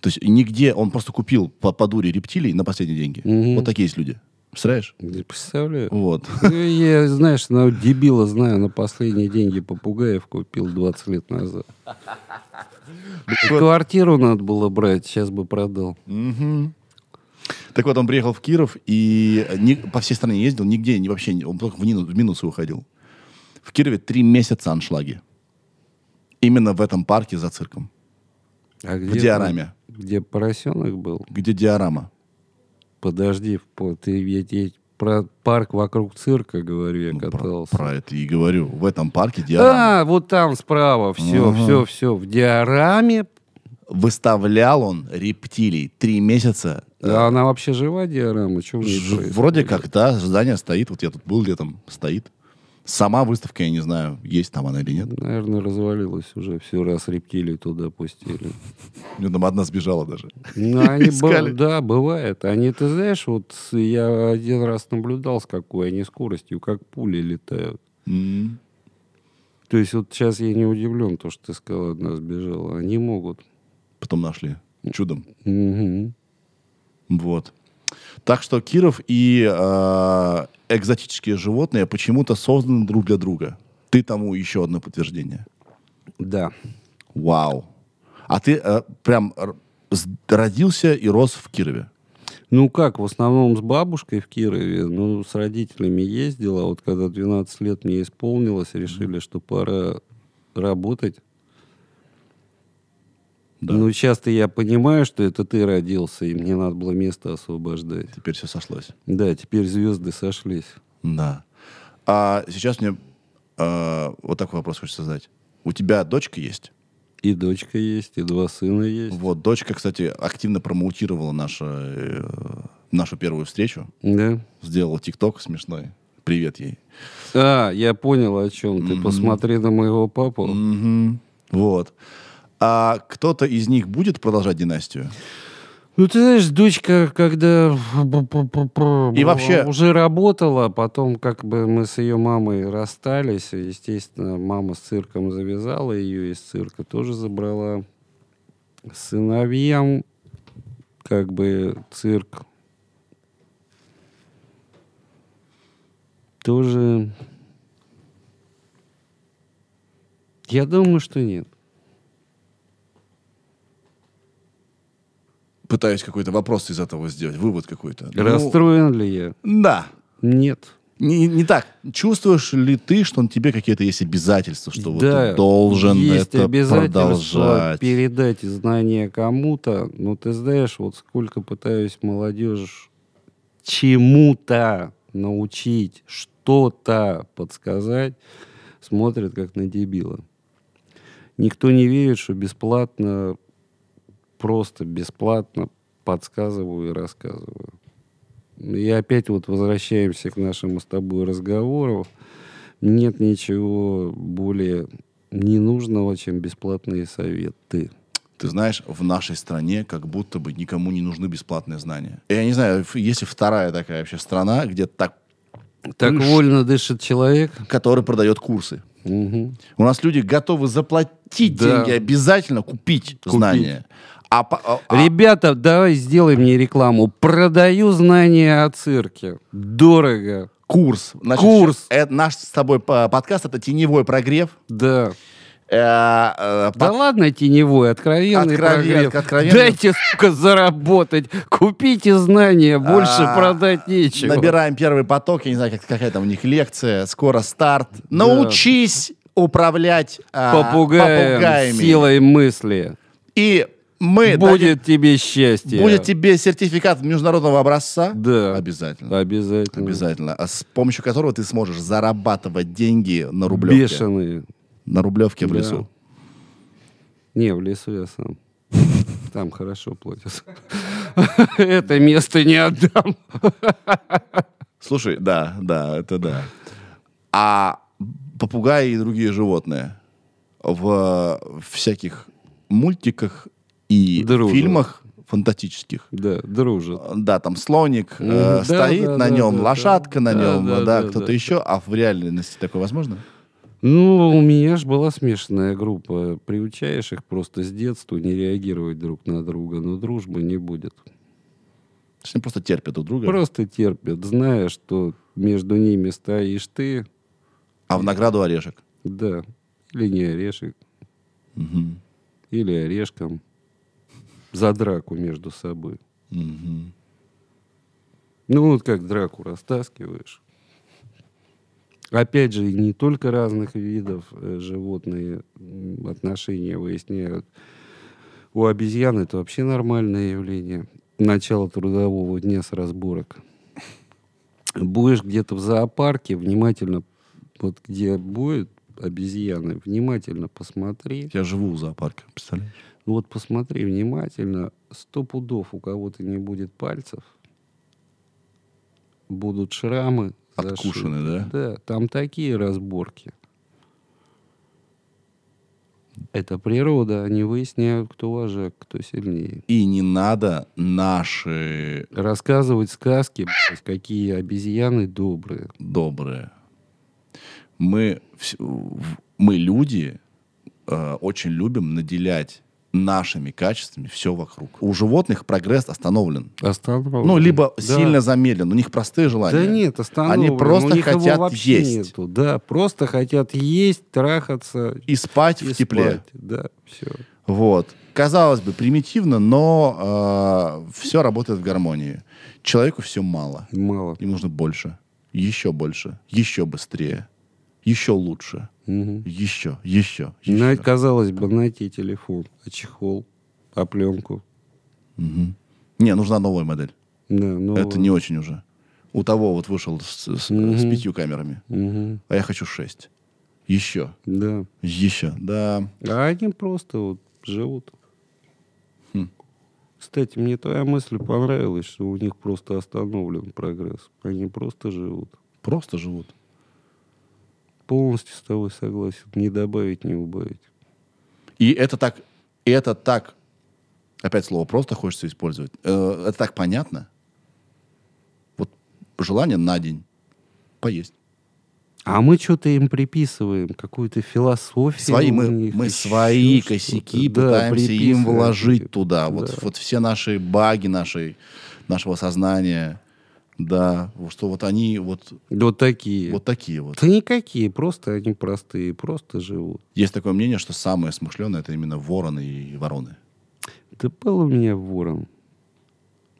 То есть нигде, он просто купил по, по дуре рептилий на последние деньги. Мгм. Вот такие есть люди. Представляешь? Представляю. Вот. Ну, Я, знаешь, на дебила знаю, на последние деньги попугаев купил 20 лет назад. Квартиру надо было брать, сейчас бы продал. Так вот, он приехал в Киров и по всей стране ездил, нигде не, вообще, он только в, мину- в минусы уходил. В Кирове три месяца аншлаги. Именно в этом парке за цирком. А В диораме. Где поросенок был? Где диорама. Подожди, по- ты тебе про парк вокруг цирка говорю, я Ну, про, катался. про это и говорю. В этом парке диорама. А, вот там справа, все, Ага. все, все. В диораме Выставлял он рептилий три месяца А она вообще жива, диорама? Ней Ж-? Вроде как, да, здание стоит. Вот я тут был летом, стоит. Сама выставка, я не знаю, есть там она или нет. Наверное, развалилась уже. Все раз рептилии туда пустили. У меня там одна сбежала даже. Ну, они, б- да, бывает. Они, ты знаешь, вот я один раз наблюдал, с какой они скоростью, как пули летают. То есть вот сейчас я не удивлен, то, что ты сказал, одна сбежала. Они могут. Потом нашли. Чудом. Вот. Так что Киров и э, экзотические животные почему-то созданы друг для друга. Ты тому еще одно подтверждение. Да. Вау. А ты э, прям родился и рос в Кирове. Ну как, в основном с бабушкой в Кирове, ну, с родителями ездила. Вот когда 12 лет мне исполнилось, решили, что пора работать. Да. Ну, часто я понимаю, что это ты родился, и мне надо было место освобождать. Теперь все сошлось. Да, теперь звезды сошлись. Да. А сейчас мне э, вот такой вопрос хочется задать. У тебя дочка есть? И дочка есть, и два сына есть. Вот, дочка, кстати, активно промоутировала нашу, э, нашу первую встречу. Да? Сделала тикток смешной. Привет ей. А, я понял, о чем ты. Мгм. Посмотри на моего папу. Мгм. Вот. А кто-то из них будет продолжать династию? Ну, ты знаешь, дочка, когда И вообще- уже работала, потом как бы мы с ее мамой расстались, естественно, мама с цирком завязала, ее из цирка тоже забрала. Сыновьям как бы цирк тоже... Я думаю, что нет. Пытаюсь какой-то вопрос из этого сделать, вывод какой-то. Ну, Расстроен ли я? да. Нет. Не, не так. Чувствуешь ли ты, что на тебе какие-то есть обязательства, что вот Да, ты должен есть это продолжать? передать знания кому-то. Но ты знаешь, вот сколько пытаюсь молодежь чему-то научить, что-то подсказать, смотрят как на дебила. Никто не верит, что бесплатно, просто бесплатно подсказываю и рассказываю. И опять вот возвращаемся к нашему с тобой разговору. Нет ничего более ненужного, чем бесплатные советы. Ты знаешь, в нашей стране как будто бы никому не нужны бесплатные знания. Я не знаю, ф- есть ли вторая такая вообще страна, где так, Так Ишь. вольно дышит человек. который продает курсы. Мгм. У нас люди готовы заплатить Да. деньги, обязательно купить, Купить. знания. А, а- а- Ребята, давай сделай мне рекламу. Продаю знания о цирке. Дорого. курс. Значит, Курс. Это наш с тобой по- подкаст это теневой прогрев. Да. Э, э, Да под- ладно, теневой, откровенный Откровен- прогрев. откровенный. Дайте, сука, заработать. Купите знания, больше А, продать нечего. Набираем первый поток, я не знаю, как, какая там у них лекция, скоро старт. Научись управлять а, Попугаем, попугаями. силой мысли. И мы Будет тебе счастье. будет тебе сертификат международного образца. Да. Обязательно. Обязательно. Обязательно. А с помощью которого ты сможешь зарабатывать деньги на рублевке. Бешеные. На рублевке в Да. лесу. Не, в лесу я сам. Там хорошо платят. Это место не отдам. Слушай, да, да, это да. А попугаи и другие животные в всяких мультиках и Дружат. фильмах фантастических. Да, дружат. Да, там слоник э. Да, стоит, да, на да, нем да, лошадка, да. на нем, да, да, да, кто-то да. еще. А в реальности такое возможно? Ну, у меня же была смешанная группа. Приучаешь их просто с детства не реагировать друг на друга, но дружбы не будет. То есть они просто терпят друг друга, Просто терпят, зная, что между ними стоишь ты, а в награду орешек. да, или не орешек, Мгм. или орешком за драку между собой. Мгм. Ну, вот как драку растаскиваешь. Опять же, не только разных видов э, животные отношения выясняют. У обезьян это вообще нормальное явление. Начало трудового дня с разборок. Будешь где-то в зоопарке, внимательно, вот где будет обезьяны, внимательно посмотри. Я живу в зоопарке, представляешь? Ну вот посмотри внимательно, сто пудов у кого-то не будет пальцев, будут шрамы. Откушены, зашиты. Да, там такие разборки. Это природа, они выясняют, кто вожак, кто сильнее. И не надо наши Рассказывать сказки, блядь, какие обезьяны добрые. добрые. Мы, мы люди, э, очень любим наделять нашими качествами все вокруг. У животных прогресс остановлен. Остановлен. Ну, либо Да. сильно замедлен. У них простые желания. Да нет, остановлен. Они просто У них хотят есть. нету. Да, просто хотят есть, трахаться И спать и в тепле. спать. Да, все. Вот. Казалось бы, примитивно, но все работает в гармонии. Человеку все мало. Мало. Им нужно больше. Еще больше. Еще быстрее. Еще лучше. Мгм. Еще, еще, На- еще. казалось бы, найти телефон, а чехол, а пленку. Мгм. Не, нужна новая модель. Да, ну, Это не очень уже. У того вот вышел с, с- Мгм. с пятью камерами. Мгм. А я хочу шесть. Еще. Да. Еще. Да. А они просто вот живут. Хм. Кстати, мне твоя мысль понравилась, что у них просто остановлен прогресс. Они просто живут. Просто живут. Полностью с тобой согласен. Не добавить, не убавить. И это так, это так, опять слово просто хочется использовать. Э, это так понятно. Вот желание на день поесть. А мы что-то им приписываем, какую-то философию. Свои, мы, мы свои косяки Да, пытаемся им приписываем. вложить туда. Вот, Да. вот все наши баги нашей, нашего сознания, да, что вот они вот, Вот такие. вот такие вот. Да никакие, просто они простые, просто живут. Есть такое мнение, что самые смышленые это именно вороны и вороны. Да был у меня ворон.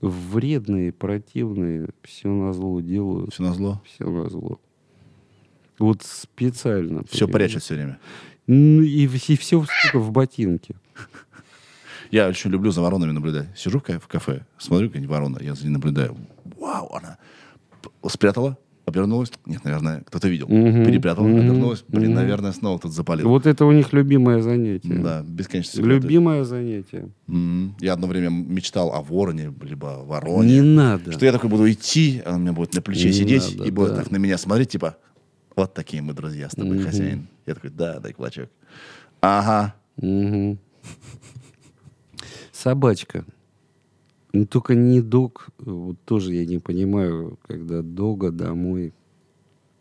Вредные, противные, все на зло делают, Все на зло. все на зло. Вот специально. Все понимаешь? прячет все время. Ну и, все, сука, в ботинке. Я очень люблю за воронами наблюдать. Сижу в кафе, смотрю, какая-нибудь ворона, я за ней наблюдаю. Вау, она спрятала, обернулась. Нет, наверное, кто-то видел. Мгм, Перепрятала, мгм, обернулась. Блин, мгм. наверное, снова тут запалил. Вот это у них любимое занятие. Да, бесконечно. Любимое занятие. Мгм. Я одно время мечтал о вороне, либо о Не вороне. надо. Что я такой буду идти, она у меня будет на плече Не сидеть надо, и будет да. так на меня смотреть, типа, вот такие мы друзья с тобой, Мгм. хозяин. Я такой, да, дай клочок. Ага. Мгм. Собачка. Ну, только не дог. Вот тоже я не понимаю, когда дога домой.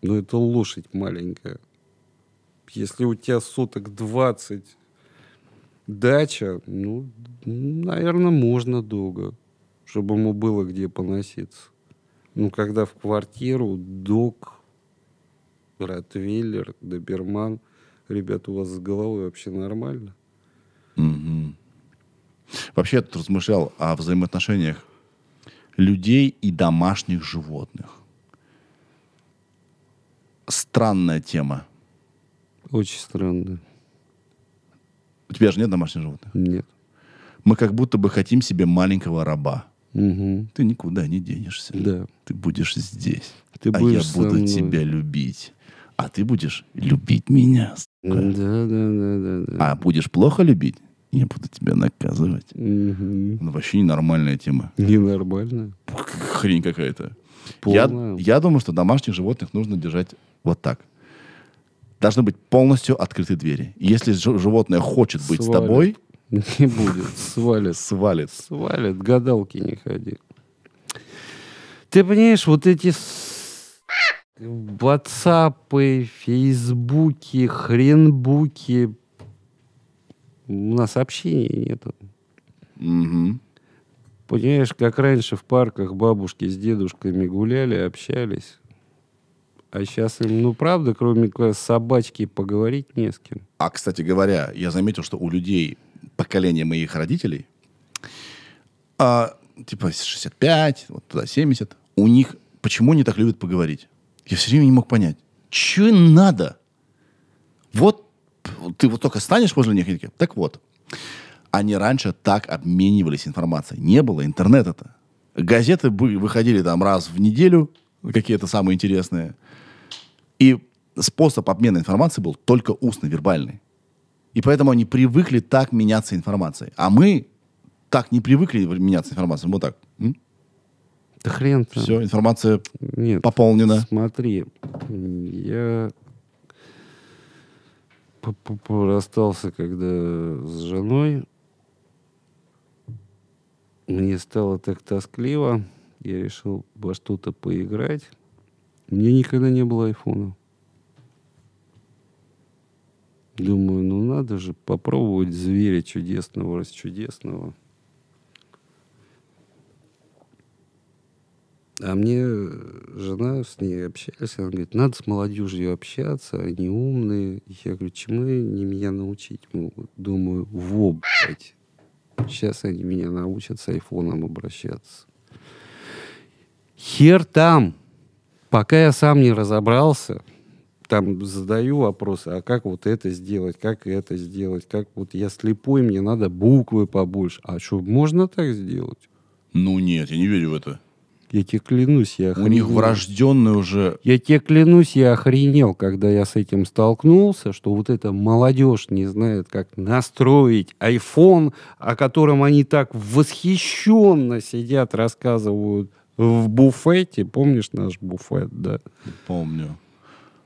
Ну, это лошадь маленькая. Если у тебя соток 20 дача, ну, наверное, можно дога, чтобы ему было где поноситься. Ну, когда в квартиру дог, ротвейлер, доберман, ребята, у вас с головой вообще нормально? Мгм. Вообще, я тут размышлял о взаимоотношениях людей и домашних животных. Странная тема. Очень странно. У тебя же нет домашних животных. Нет. Мы как будто бы хотим себе маленького раба. Мгм. Ты никуда не денешься. Да. Ты будешь здесь. Ты а будешь я буду мной. тебя любить. А ты будешь любить меня. Да, да, да, да, да. А будешь плохо любить, я буду тебя наказывать. Мгм. Ну, вообще ненормальная тема. Ненормально. Хрень какая-то. Я, Полная. я думаю, что домашних животных нужно держать вот так. Должны быть полностью открыты двери. Если жи- животное хочет быть с Свалит. тобой, Не будет. Свалит. свалит. Свалит. Гадалки не ходи. Ты понимаешь, вот эти с- ватсапы, фейсбуки, хренбуки. У нас общения нету. Мгм. Понимаешь, как раньше в парках бабушки с дедушками гуляли, общались. А сейчас им, ну правда, кроме собачки, поговорить не с кем. А, кстати говоря, я заметил, что у людей поколения моих родителей, а, типа 65, вот туда 70, у них почему они так любят поговорить? Я все время не мог понять. Им надо? Вот ты вот только станешь возле них и такие, так вот. Они раньше так обменивались информацией. Не было интернета-то. Газеты выходили там раз в неделю, какие-то самые интересные. И способ обмена информацией был только устно, вербальный. И поэтому они привыкли так меняться информацией. А мы так не привыкли меняться информацией. Вот так. Да хрен. Все, информация Нет. пополнена. Смотри, я расстался, когда с женой. Мне стало так тоскливо. Я решил во что-то поиграть. Меня никогда не было айфона. Думаю, ну надо же попробовать зверя чудесного, расчудесного. А мне жена с ней общались, она говорит, надо с молодежью общаться, они умные. Я говорю, чему они меня научить могут? Думаю, во. Сейчас они меня научат с айфоном обращаться. Хер там. Пока я сам не разобрался, там задаю вопросы, а как вот это сделать, как это сделать, как вот я слепой, мне надо буквы побольше. А что, можно так сделать? Ну нет, я не верю в это. Я тебе клянусь, я У них охренел. врожденный уже... Я тебе клянусь, я охренел, когда я с этим столкнулся, что вот эта молодежь не знает, как настроить iPhone, о котором они так восхищенно сидят, рассказывают в буфете. Помнишь наш буфет, да? Помню.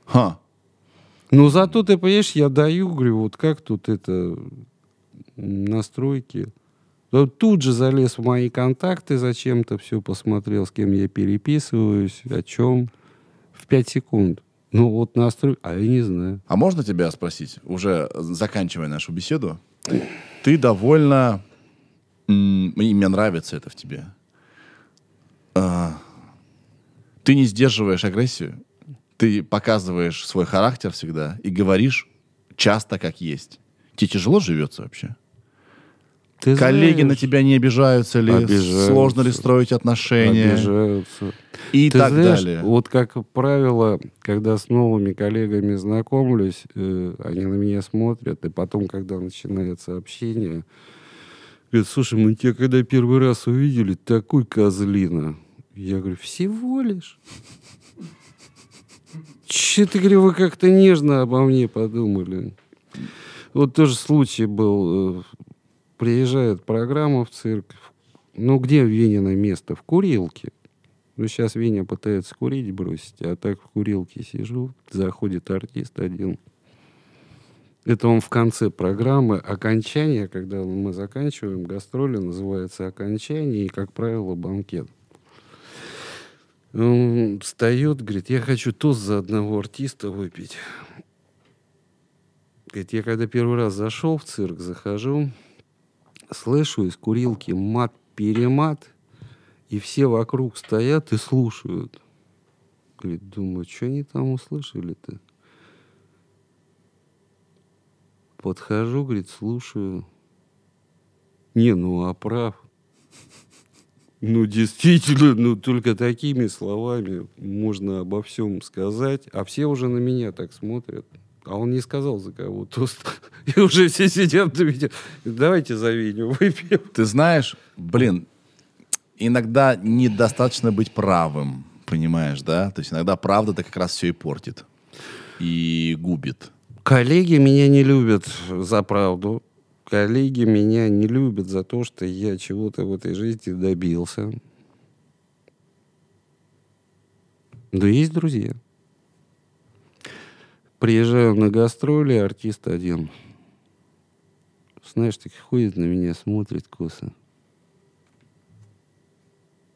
Ха. Ну, зато ты, понимаешь, я даю, говорю, вот как тут это настройки. Да Тут же залез в мои контакты зачем-то, все посмотрел, с кем я переписываюсь, о чем. В 5 секунд. Ну, вот настрой... А я не знаю. А можно тебя спросить, уже заканчивая нашу беседу? Ты довольно... мне нравится это в тебе. А, Ты не сдерживаешь агрессию. Ты показываешь свой характер всегда и говоришь часто как есть. Тебе тяжело живется вообще? Ты Коллеги на знаешь, тебя не обижаются ли? Обижаются. Сложно ли строить отношения? Обижаются. И Ты так знаешь, далее. Вот как правило, когда с новыми коллегами знакомлюсь, э, они на меня смотрят, и потом, когда начинается общение, говорят, слушай, мы тебя когда первый раз увидели, такой козлина. Я говорю, всего лишь. Че ты, говорю, вы как-то нежно обо мне подумали. Вот тоже случай был. Приезжает программа в цирк. Ну, где в Венино место? В курилке. Ну, сейчас Веня пытается курить бросить, а так в курилке сижу. Заходит артист один. Это он в конце программы. Окончание, когда мы заканчиваем гастроли, называется окончание, и, как правило, банкет. Он встает, говорит, я хочу тост за одного артиста выпить. Говорит, я когда первый раз зашел в цирк, захожу, слышу из курилки мат-перемат, и все вокруг стоят и слушают. Говорит, думаю, что они там услышали-то? Подхожу, говорит, слушаю. Не, ну а прав. Ну, действительно, ну, только такими словами можно обо всем сказать. А все уже на меня так смотрят. А он не сказал, за кого тост. И уже все сидят, видят. Давайте за Веню выпьем. Ты знаешь, блин, иногда недостаточно быть правым, понимаешь, да? То есть иногда правда-то как раз все и портит. И губит. Коллеги меня не любят за правду. Коллеги меня не любят за то, что я чего-то в этой жизни добился. Да есть друзья. Приезжаю на гастроли, артист один. Знаешь, так ходит на меня, смотрит косо.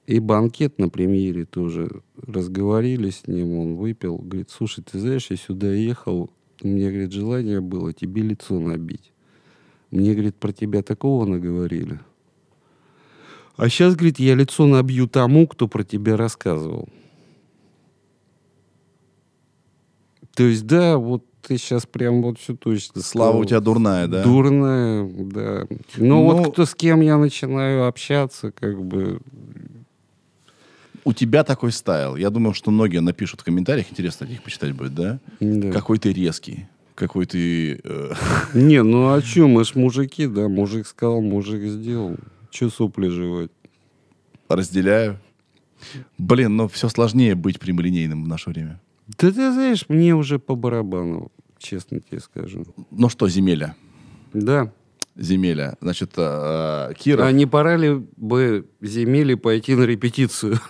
И банкет на премьере тоже разговорили с ним, он выпил. Говорит, слушай, ты знаешь, я сюда ехал, у меня, говорит, желание было тебе лицо набить. Мне, говорит, про тебя такого наговорили. А сейчас, говорит, я лицо набью тому, кто про тебя рассказывал. То есть, да, вот ты сейчас прям вот все точно Слава сказал. у тебя дурная, да? Дурная, да. Но Ну- вот кто с кем я начинаю общаться, как бы... У тебя такой стайл. Я думаю, что многие напишут в комментариях, интересно их почитать будет, да? да. Какой ты резкий. Какой ты... э, Не, ну а что, мы ж мужики, да, мужик сказал, мужик сделал. Че сопли жевать? разделяю. Блин, ну все сложнее быть прямолинейным в наше время. Да ты знаешь, мне уже по барабану, честно тебе скажу. Ну что, земеля, Да, земеля. Значит, э, Киров... А не пора ли бы земели пойти на репетицию?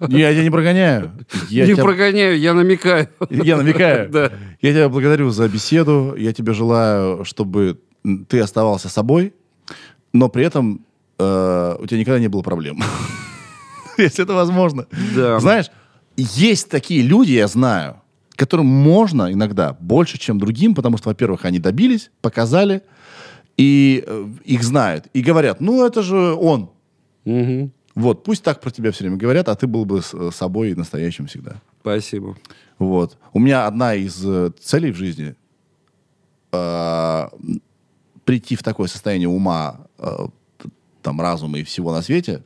Я тебя не прогоняю. Я не тебя- прогоняю, я намекаю. Я намекаю. Да. Я тебя благодарю за беседу. Я тебе желаю, чтобы ты оставался собой, но при этом э, у тебя никогда не было проблем. Если это возможно. Да. Знаешь, есть такие люди, я знаю, которым можно иногда больше, чем другим, потому что, во-первых, они добились, показали, и э, их знают. И говорят, ну, это же он. Мгм. Вот, пусть так про тебя все время говорят, а ты был бы с- э, собой настоящим всегда. Спасибо. Вот. У меня одна из э, целей в жизни э, прийти в такое состояние ума, э, там, разума и всего на свете,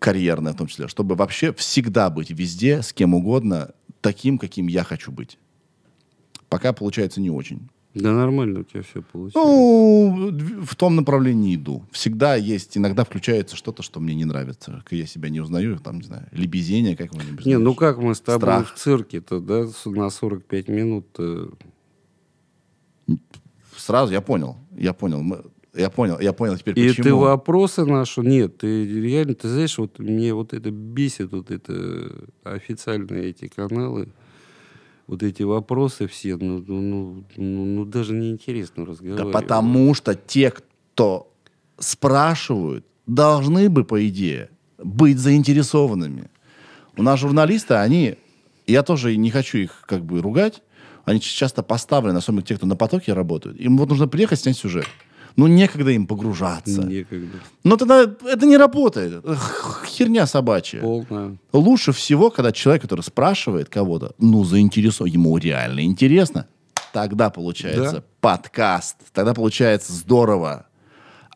карьерное в том числе, чтобы вообще всегда быть везде, с кем угодно, таким, каким я хочу быть. Пока получается не очень. Да нормально у тебя все получилось. Ну, в том направлении иду. Всегда есть, иногда включается что-то, что мне не нравится. Я себя не узнаю, там, не знаю, лебезение какое-нибудь. не, ну как мы с тобой Страх. в цирке-то, да, на 45 минут э, Сразу я понял, я понял, мы- я понял, я понял теперь И почему. ты вопросы наши... Нет, ты реально, ты знаешь, вот мне вот это бесит, вот это официальные эти каналы, вот эти вопросы все, ну, ну, ну, ну, ну, даже неинтересно Да разговаривать. потому что те, кто спрашивают, должны бы, по идее, быть заинтересованными. У нас журналисты, они, я тоже не хочу их как бы ругать, они часто поставлены, особенно те, кто на потоке работают. Им вот нужно приехать, снять сюжет. Ну, некогда им погружаться. Некогда. Но тогда это не работает. Херня собачья. Полная. Лучше всего, когда человек, который спрашивает кого-то, ну, заинтересован, ему реально интересно, тогда получается Да. подкаст, тогда получается здорово.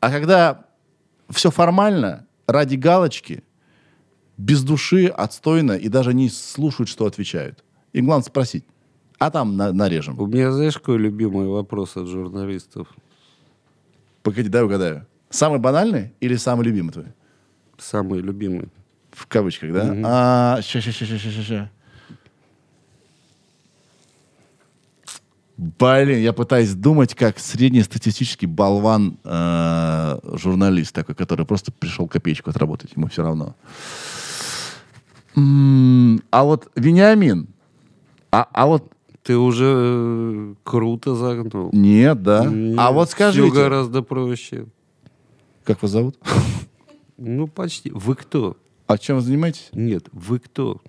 А когда все формально, ради галочки, без души, отстойно, и даже не слушают, что отвечают. Им главное спросить, а там на- нарежем. У меня, знаешь, какой любимый вопрос от журналистов? Погоди, дай угадаю. Самый банальный или самый любимый твой? Самый любимый. В кавычках, да? А, ща, ща, ща, ща, ща, ща. Блин, я пытаюсь думать, как среднестатистический болван э, журналист такой, который просто пришел копеечку отработать, ему все равно. М, А вот Вениамин, а, а вот Ты уже э, круто загнул. нет, да. Нет, а вот скажите, гораздо проще. как вас зовут? Ну, почти. Вы кто? А чем вы занимаетесь? Нет, вы кто?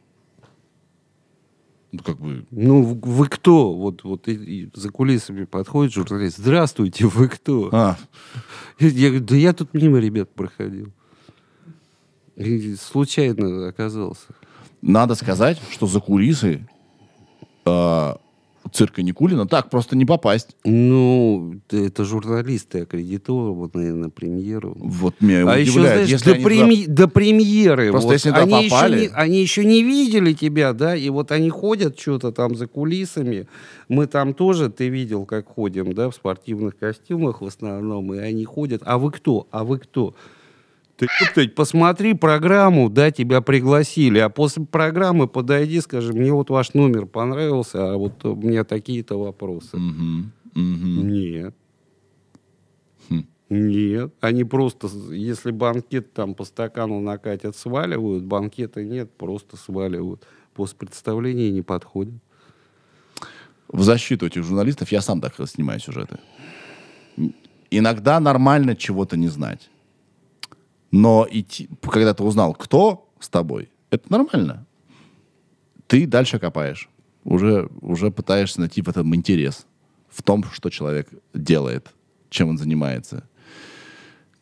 Ну, как бы, Ну, вы кто? Вот, вот и- и за кулисами подходит журналист. Здравствуйте, вы кто? а, Я говорю, да я тут мимо ребят проходил. И случайно оказался. надо сказать, что за кулисы э, цирка Никулина так просто не попасть. Ну, это журналисты аккредитованные на премьеру. Вот меня А еще, удивляет, знаешь, если до, они туда- преми- до премьеры. Просто вот, если туда они, попали- еще не, они еще не видели тебя, да, и вот они ходят что-то там за кулисами. Мы там тоже, ты видел, как ходим, да, в спортивных костюмах в основном, и они ходят. А вы кто? А вы кто? Ты, ёптать, посмотри программу, да, тебя пригласили, а после программы подойди, скажи, мне вот ваш номер понравился, а вот у меня такие-то вопросы. Мгм, мгм. Нет. Хм. Нет. Они просто, если банкет там по стакану накатят, сваливают, банкета нет, просто сваливают. После представления не подходят. В защиту этих журналистов я сам так снимаю сюжеты. Иногда нормально чего-то не знать. Но идти, когда ты узнал, кто с тобой, это нормально. Ты дальше копаешь. Уже, уже пытаешься найти в этом интерес. В том, что человек делает, чем он занимается.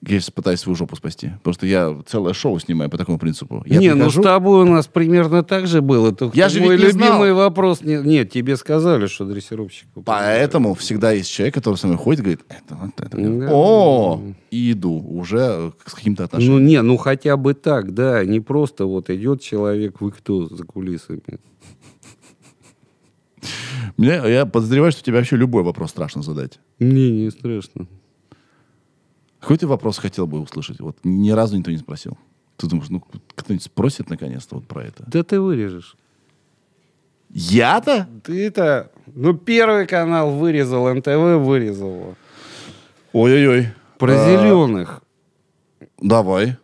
Я сейчас пытаюсь свою жопу спасти. Просто я целое шоу снимаю по такому принципу. Я не, ну прихожу- с тобой у нас примерно так же было. Только Я же мой не любимый знал. вопрос... Не, нет, тебе сказали, что дрессировщик. Поэтому всегда есть человек, который со мной ходит, говорит, это, вот это. Да. О, и иду уже с каким-то Ну, отношением. не, ну хотя бы так, да. Не просто вот идет человек, вы кто за кулисами. Мне, я подозреваю, что тебе вообще любой вопрос страшно задать. Не, не страшно. Какой ты вопрос хотел бы услышать? Вот ни разу никто не спросил. Ты думаешь, ну кто-нибудь спросит наконец-то вот про это? Да ты вырежешь. Я-то? Ты это... Ну, первый канал вырезал, НТВ вырезал. Ой-ой-ой. Про А, зеленых. Давай.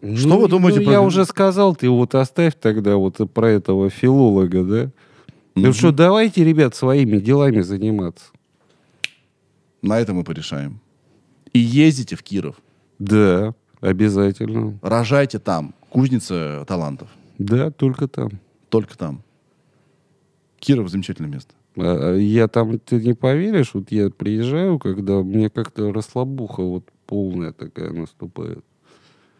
Что Ну, вы думаете ну, про Я уже сказал, ты вот оставь тогда вот про этого филолога, да? Ну что, давайте, ребят, своими делами заниматься. На это мы порешаем. И ездите в Киров. Да, обязательно. Рожайте там. Кузница талантов. Да, только там. Только там. Киров замечательное место. А, а Я там, ты не поверишь, вот я приезжаю, когда мне как-то расслабуха вот полная такая наступает.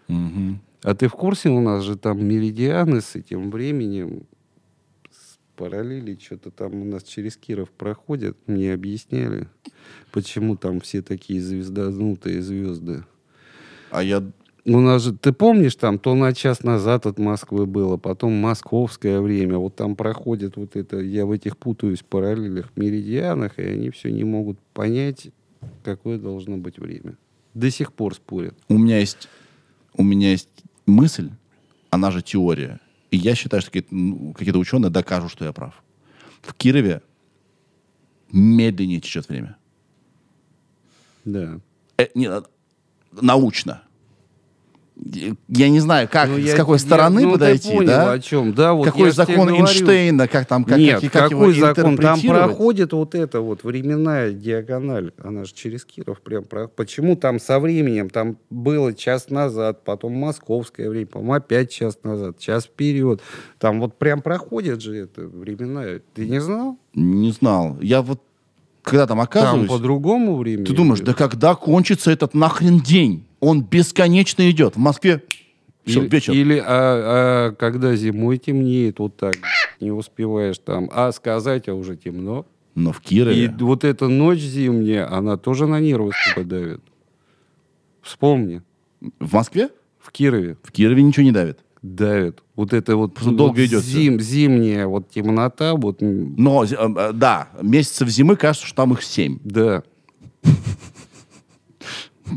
Мгм. А ты в курсе, у нас же там меридианы с этим временем, параллели, что-то там у нас через Киров проходят. Мне объясняли, почему там все такие звездознутые звезды. А я... У нас же, ты помнишь, там то на час назад от Москвы было, потом московское время. Вот там проходит вот это, я в этих путаюсь параллелях, меридианах, и они все не могут понять, какое должно быть время. До сих пор спорят. У меня есть... У меня есть мысль, она же теория. И я считаю, что какие-то, ну, какие-то ученые докажут, что я прав. В Кирове медленнее течет время. Да. Э, не, э, научно. Я не знаю, как, Ну, с я- какой я- стороны ну, подойти, понял, да? о чем. Да, вот какой закон. Эйнштейна, как там, как, Нет, как, как какой его закон? Там проходит вот эта вот временная диагональ. Она же через Киров прям про... Почему там со временем? Там было час назад, потом московское время, по-моему, опять час назад, час вперед. Там вот прям проходит же это временная. Ты не знал? Не знал. Я вот, когда там Там оказываюсь, по-другому времени. ты думаешь, да когда кончится этот нахрен день? Он бесконечно идет. В Москве все, или, вечер. Или а, а когда зимой темнеет, вот так не успеваешь там. А сказать, а уже темно. Но в И Кирове... вот эта ночь зимняя, она тоже на нервы сука, давит. Вспомни, В Москве? в Кирове В Кирове ничего не давит. давит. Вот это вот, Просто долго вот идет зим, зимняя вот темнота, вот, Но, э, э, да, месяцев зимы кажется, что там их семь. да,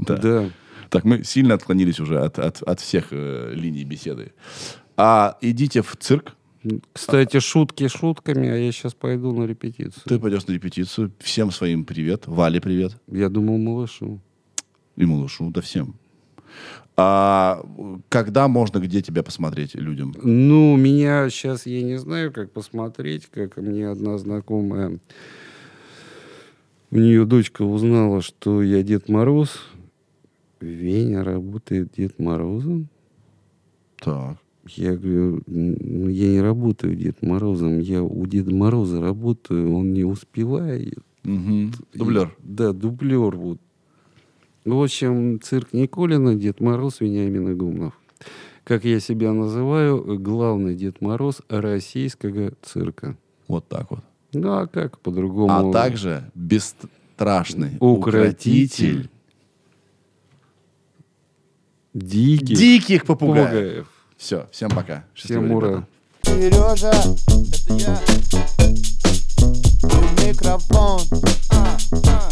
Да. да. Так, мы сильно отклонились уже от, от, от всех э, линий беседы. А идите в цирк. Кстати, шутки шутками, а я сейчас пойду на репетицию. Ты пойдешь на репетицию. Всем своим привет. Вале привет. Я думал, малышу. И малышу, да всем. А когда можно, где тебя посмотреть людям? Ну, меня сейчас, я не знаю, как посмотреть, как мне одна знакомая, у нее дочка узнала, что я Дед Мороз. Веня работает Дед Морозом. Так. Я говорю, ну, я не работаю Дед Морозом, я у Деда Мороза работаю, он не успевает. Мгм. Дублер. И- да, дублер вот. В общем, цирк Николина, Дед Мороз, Вениамин Игумнов. Как я себя называю, главный Дед Мороз российского цирка. Вот так вот. Ну, а как по-другому? А также бесстрашный Укротитель диких диких попугаев. попугаев. Все, всем пока. Счастливо, Всем ура. Сережа, это я. И микрофон. А, а.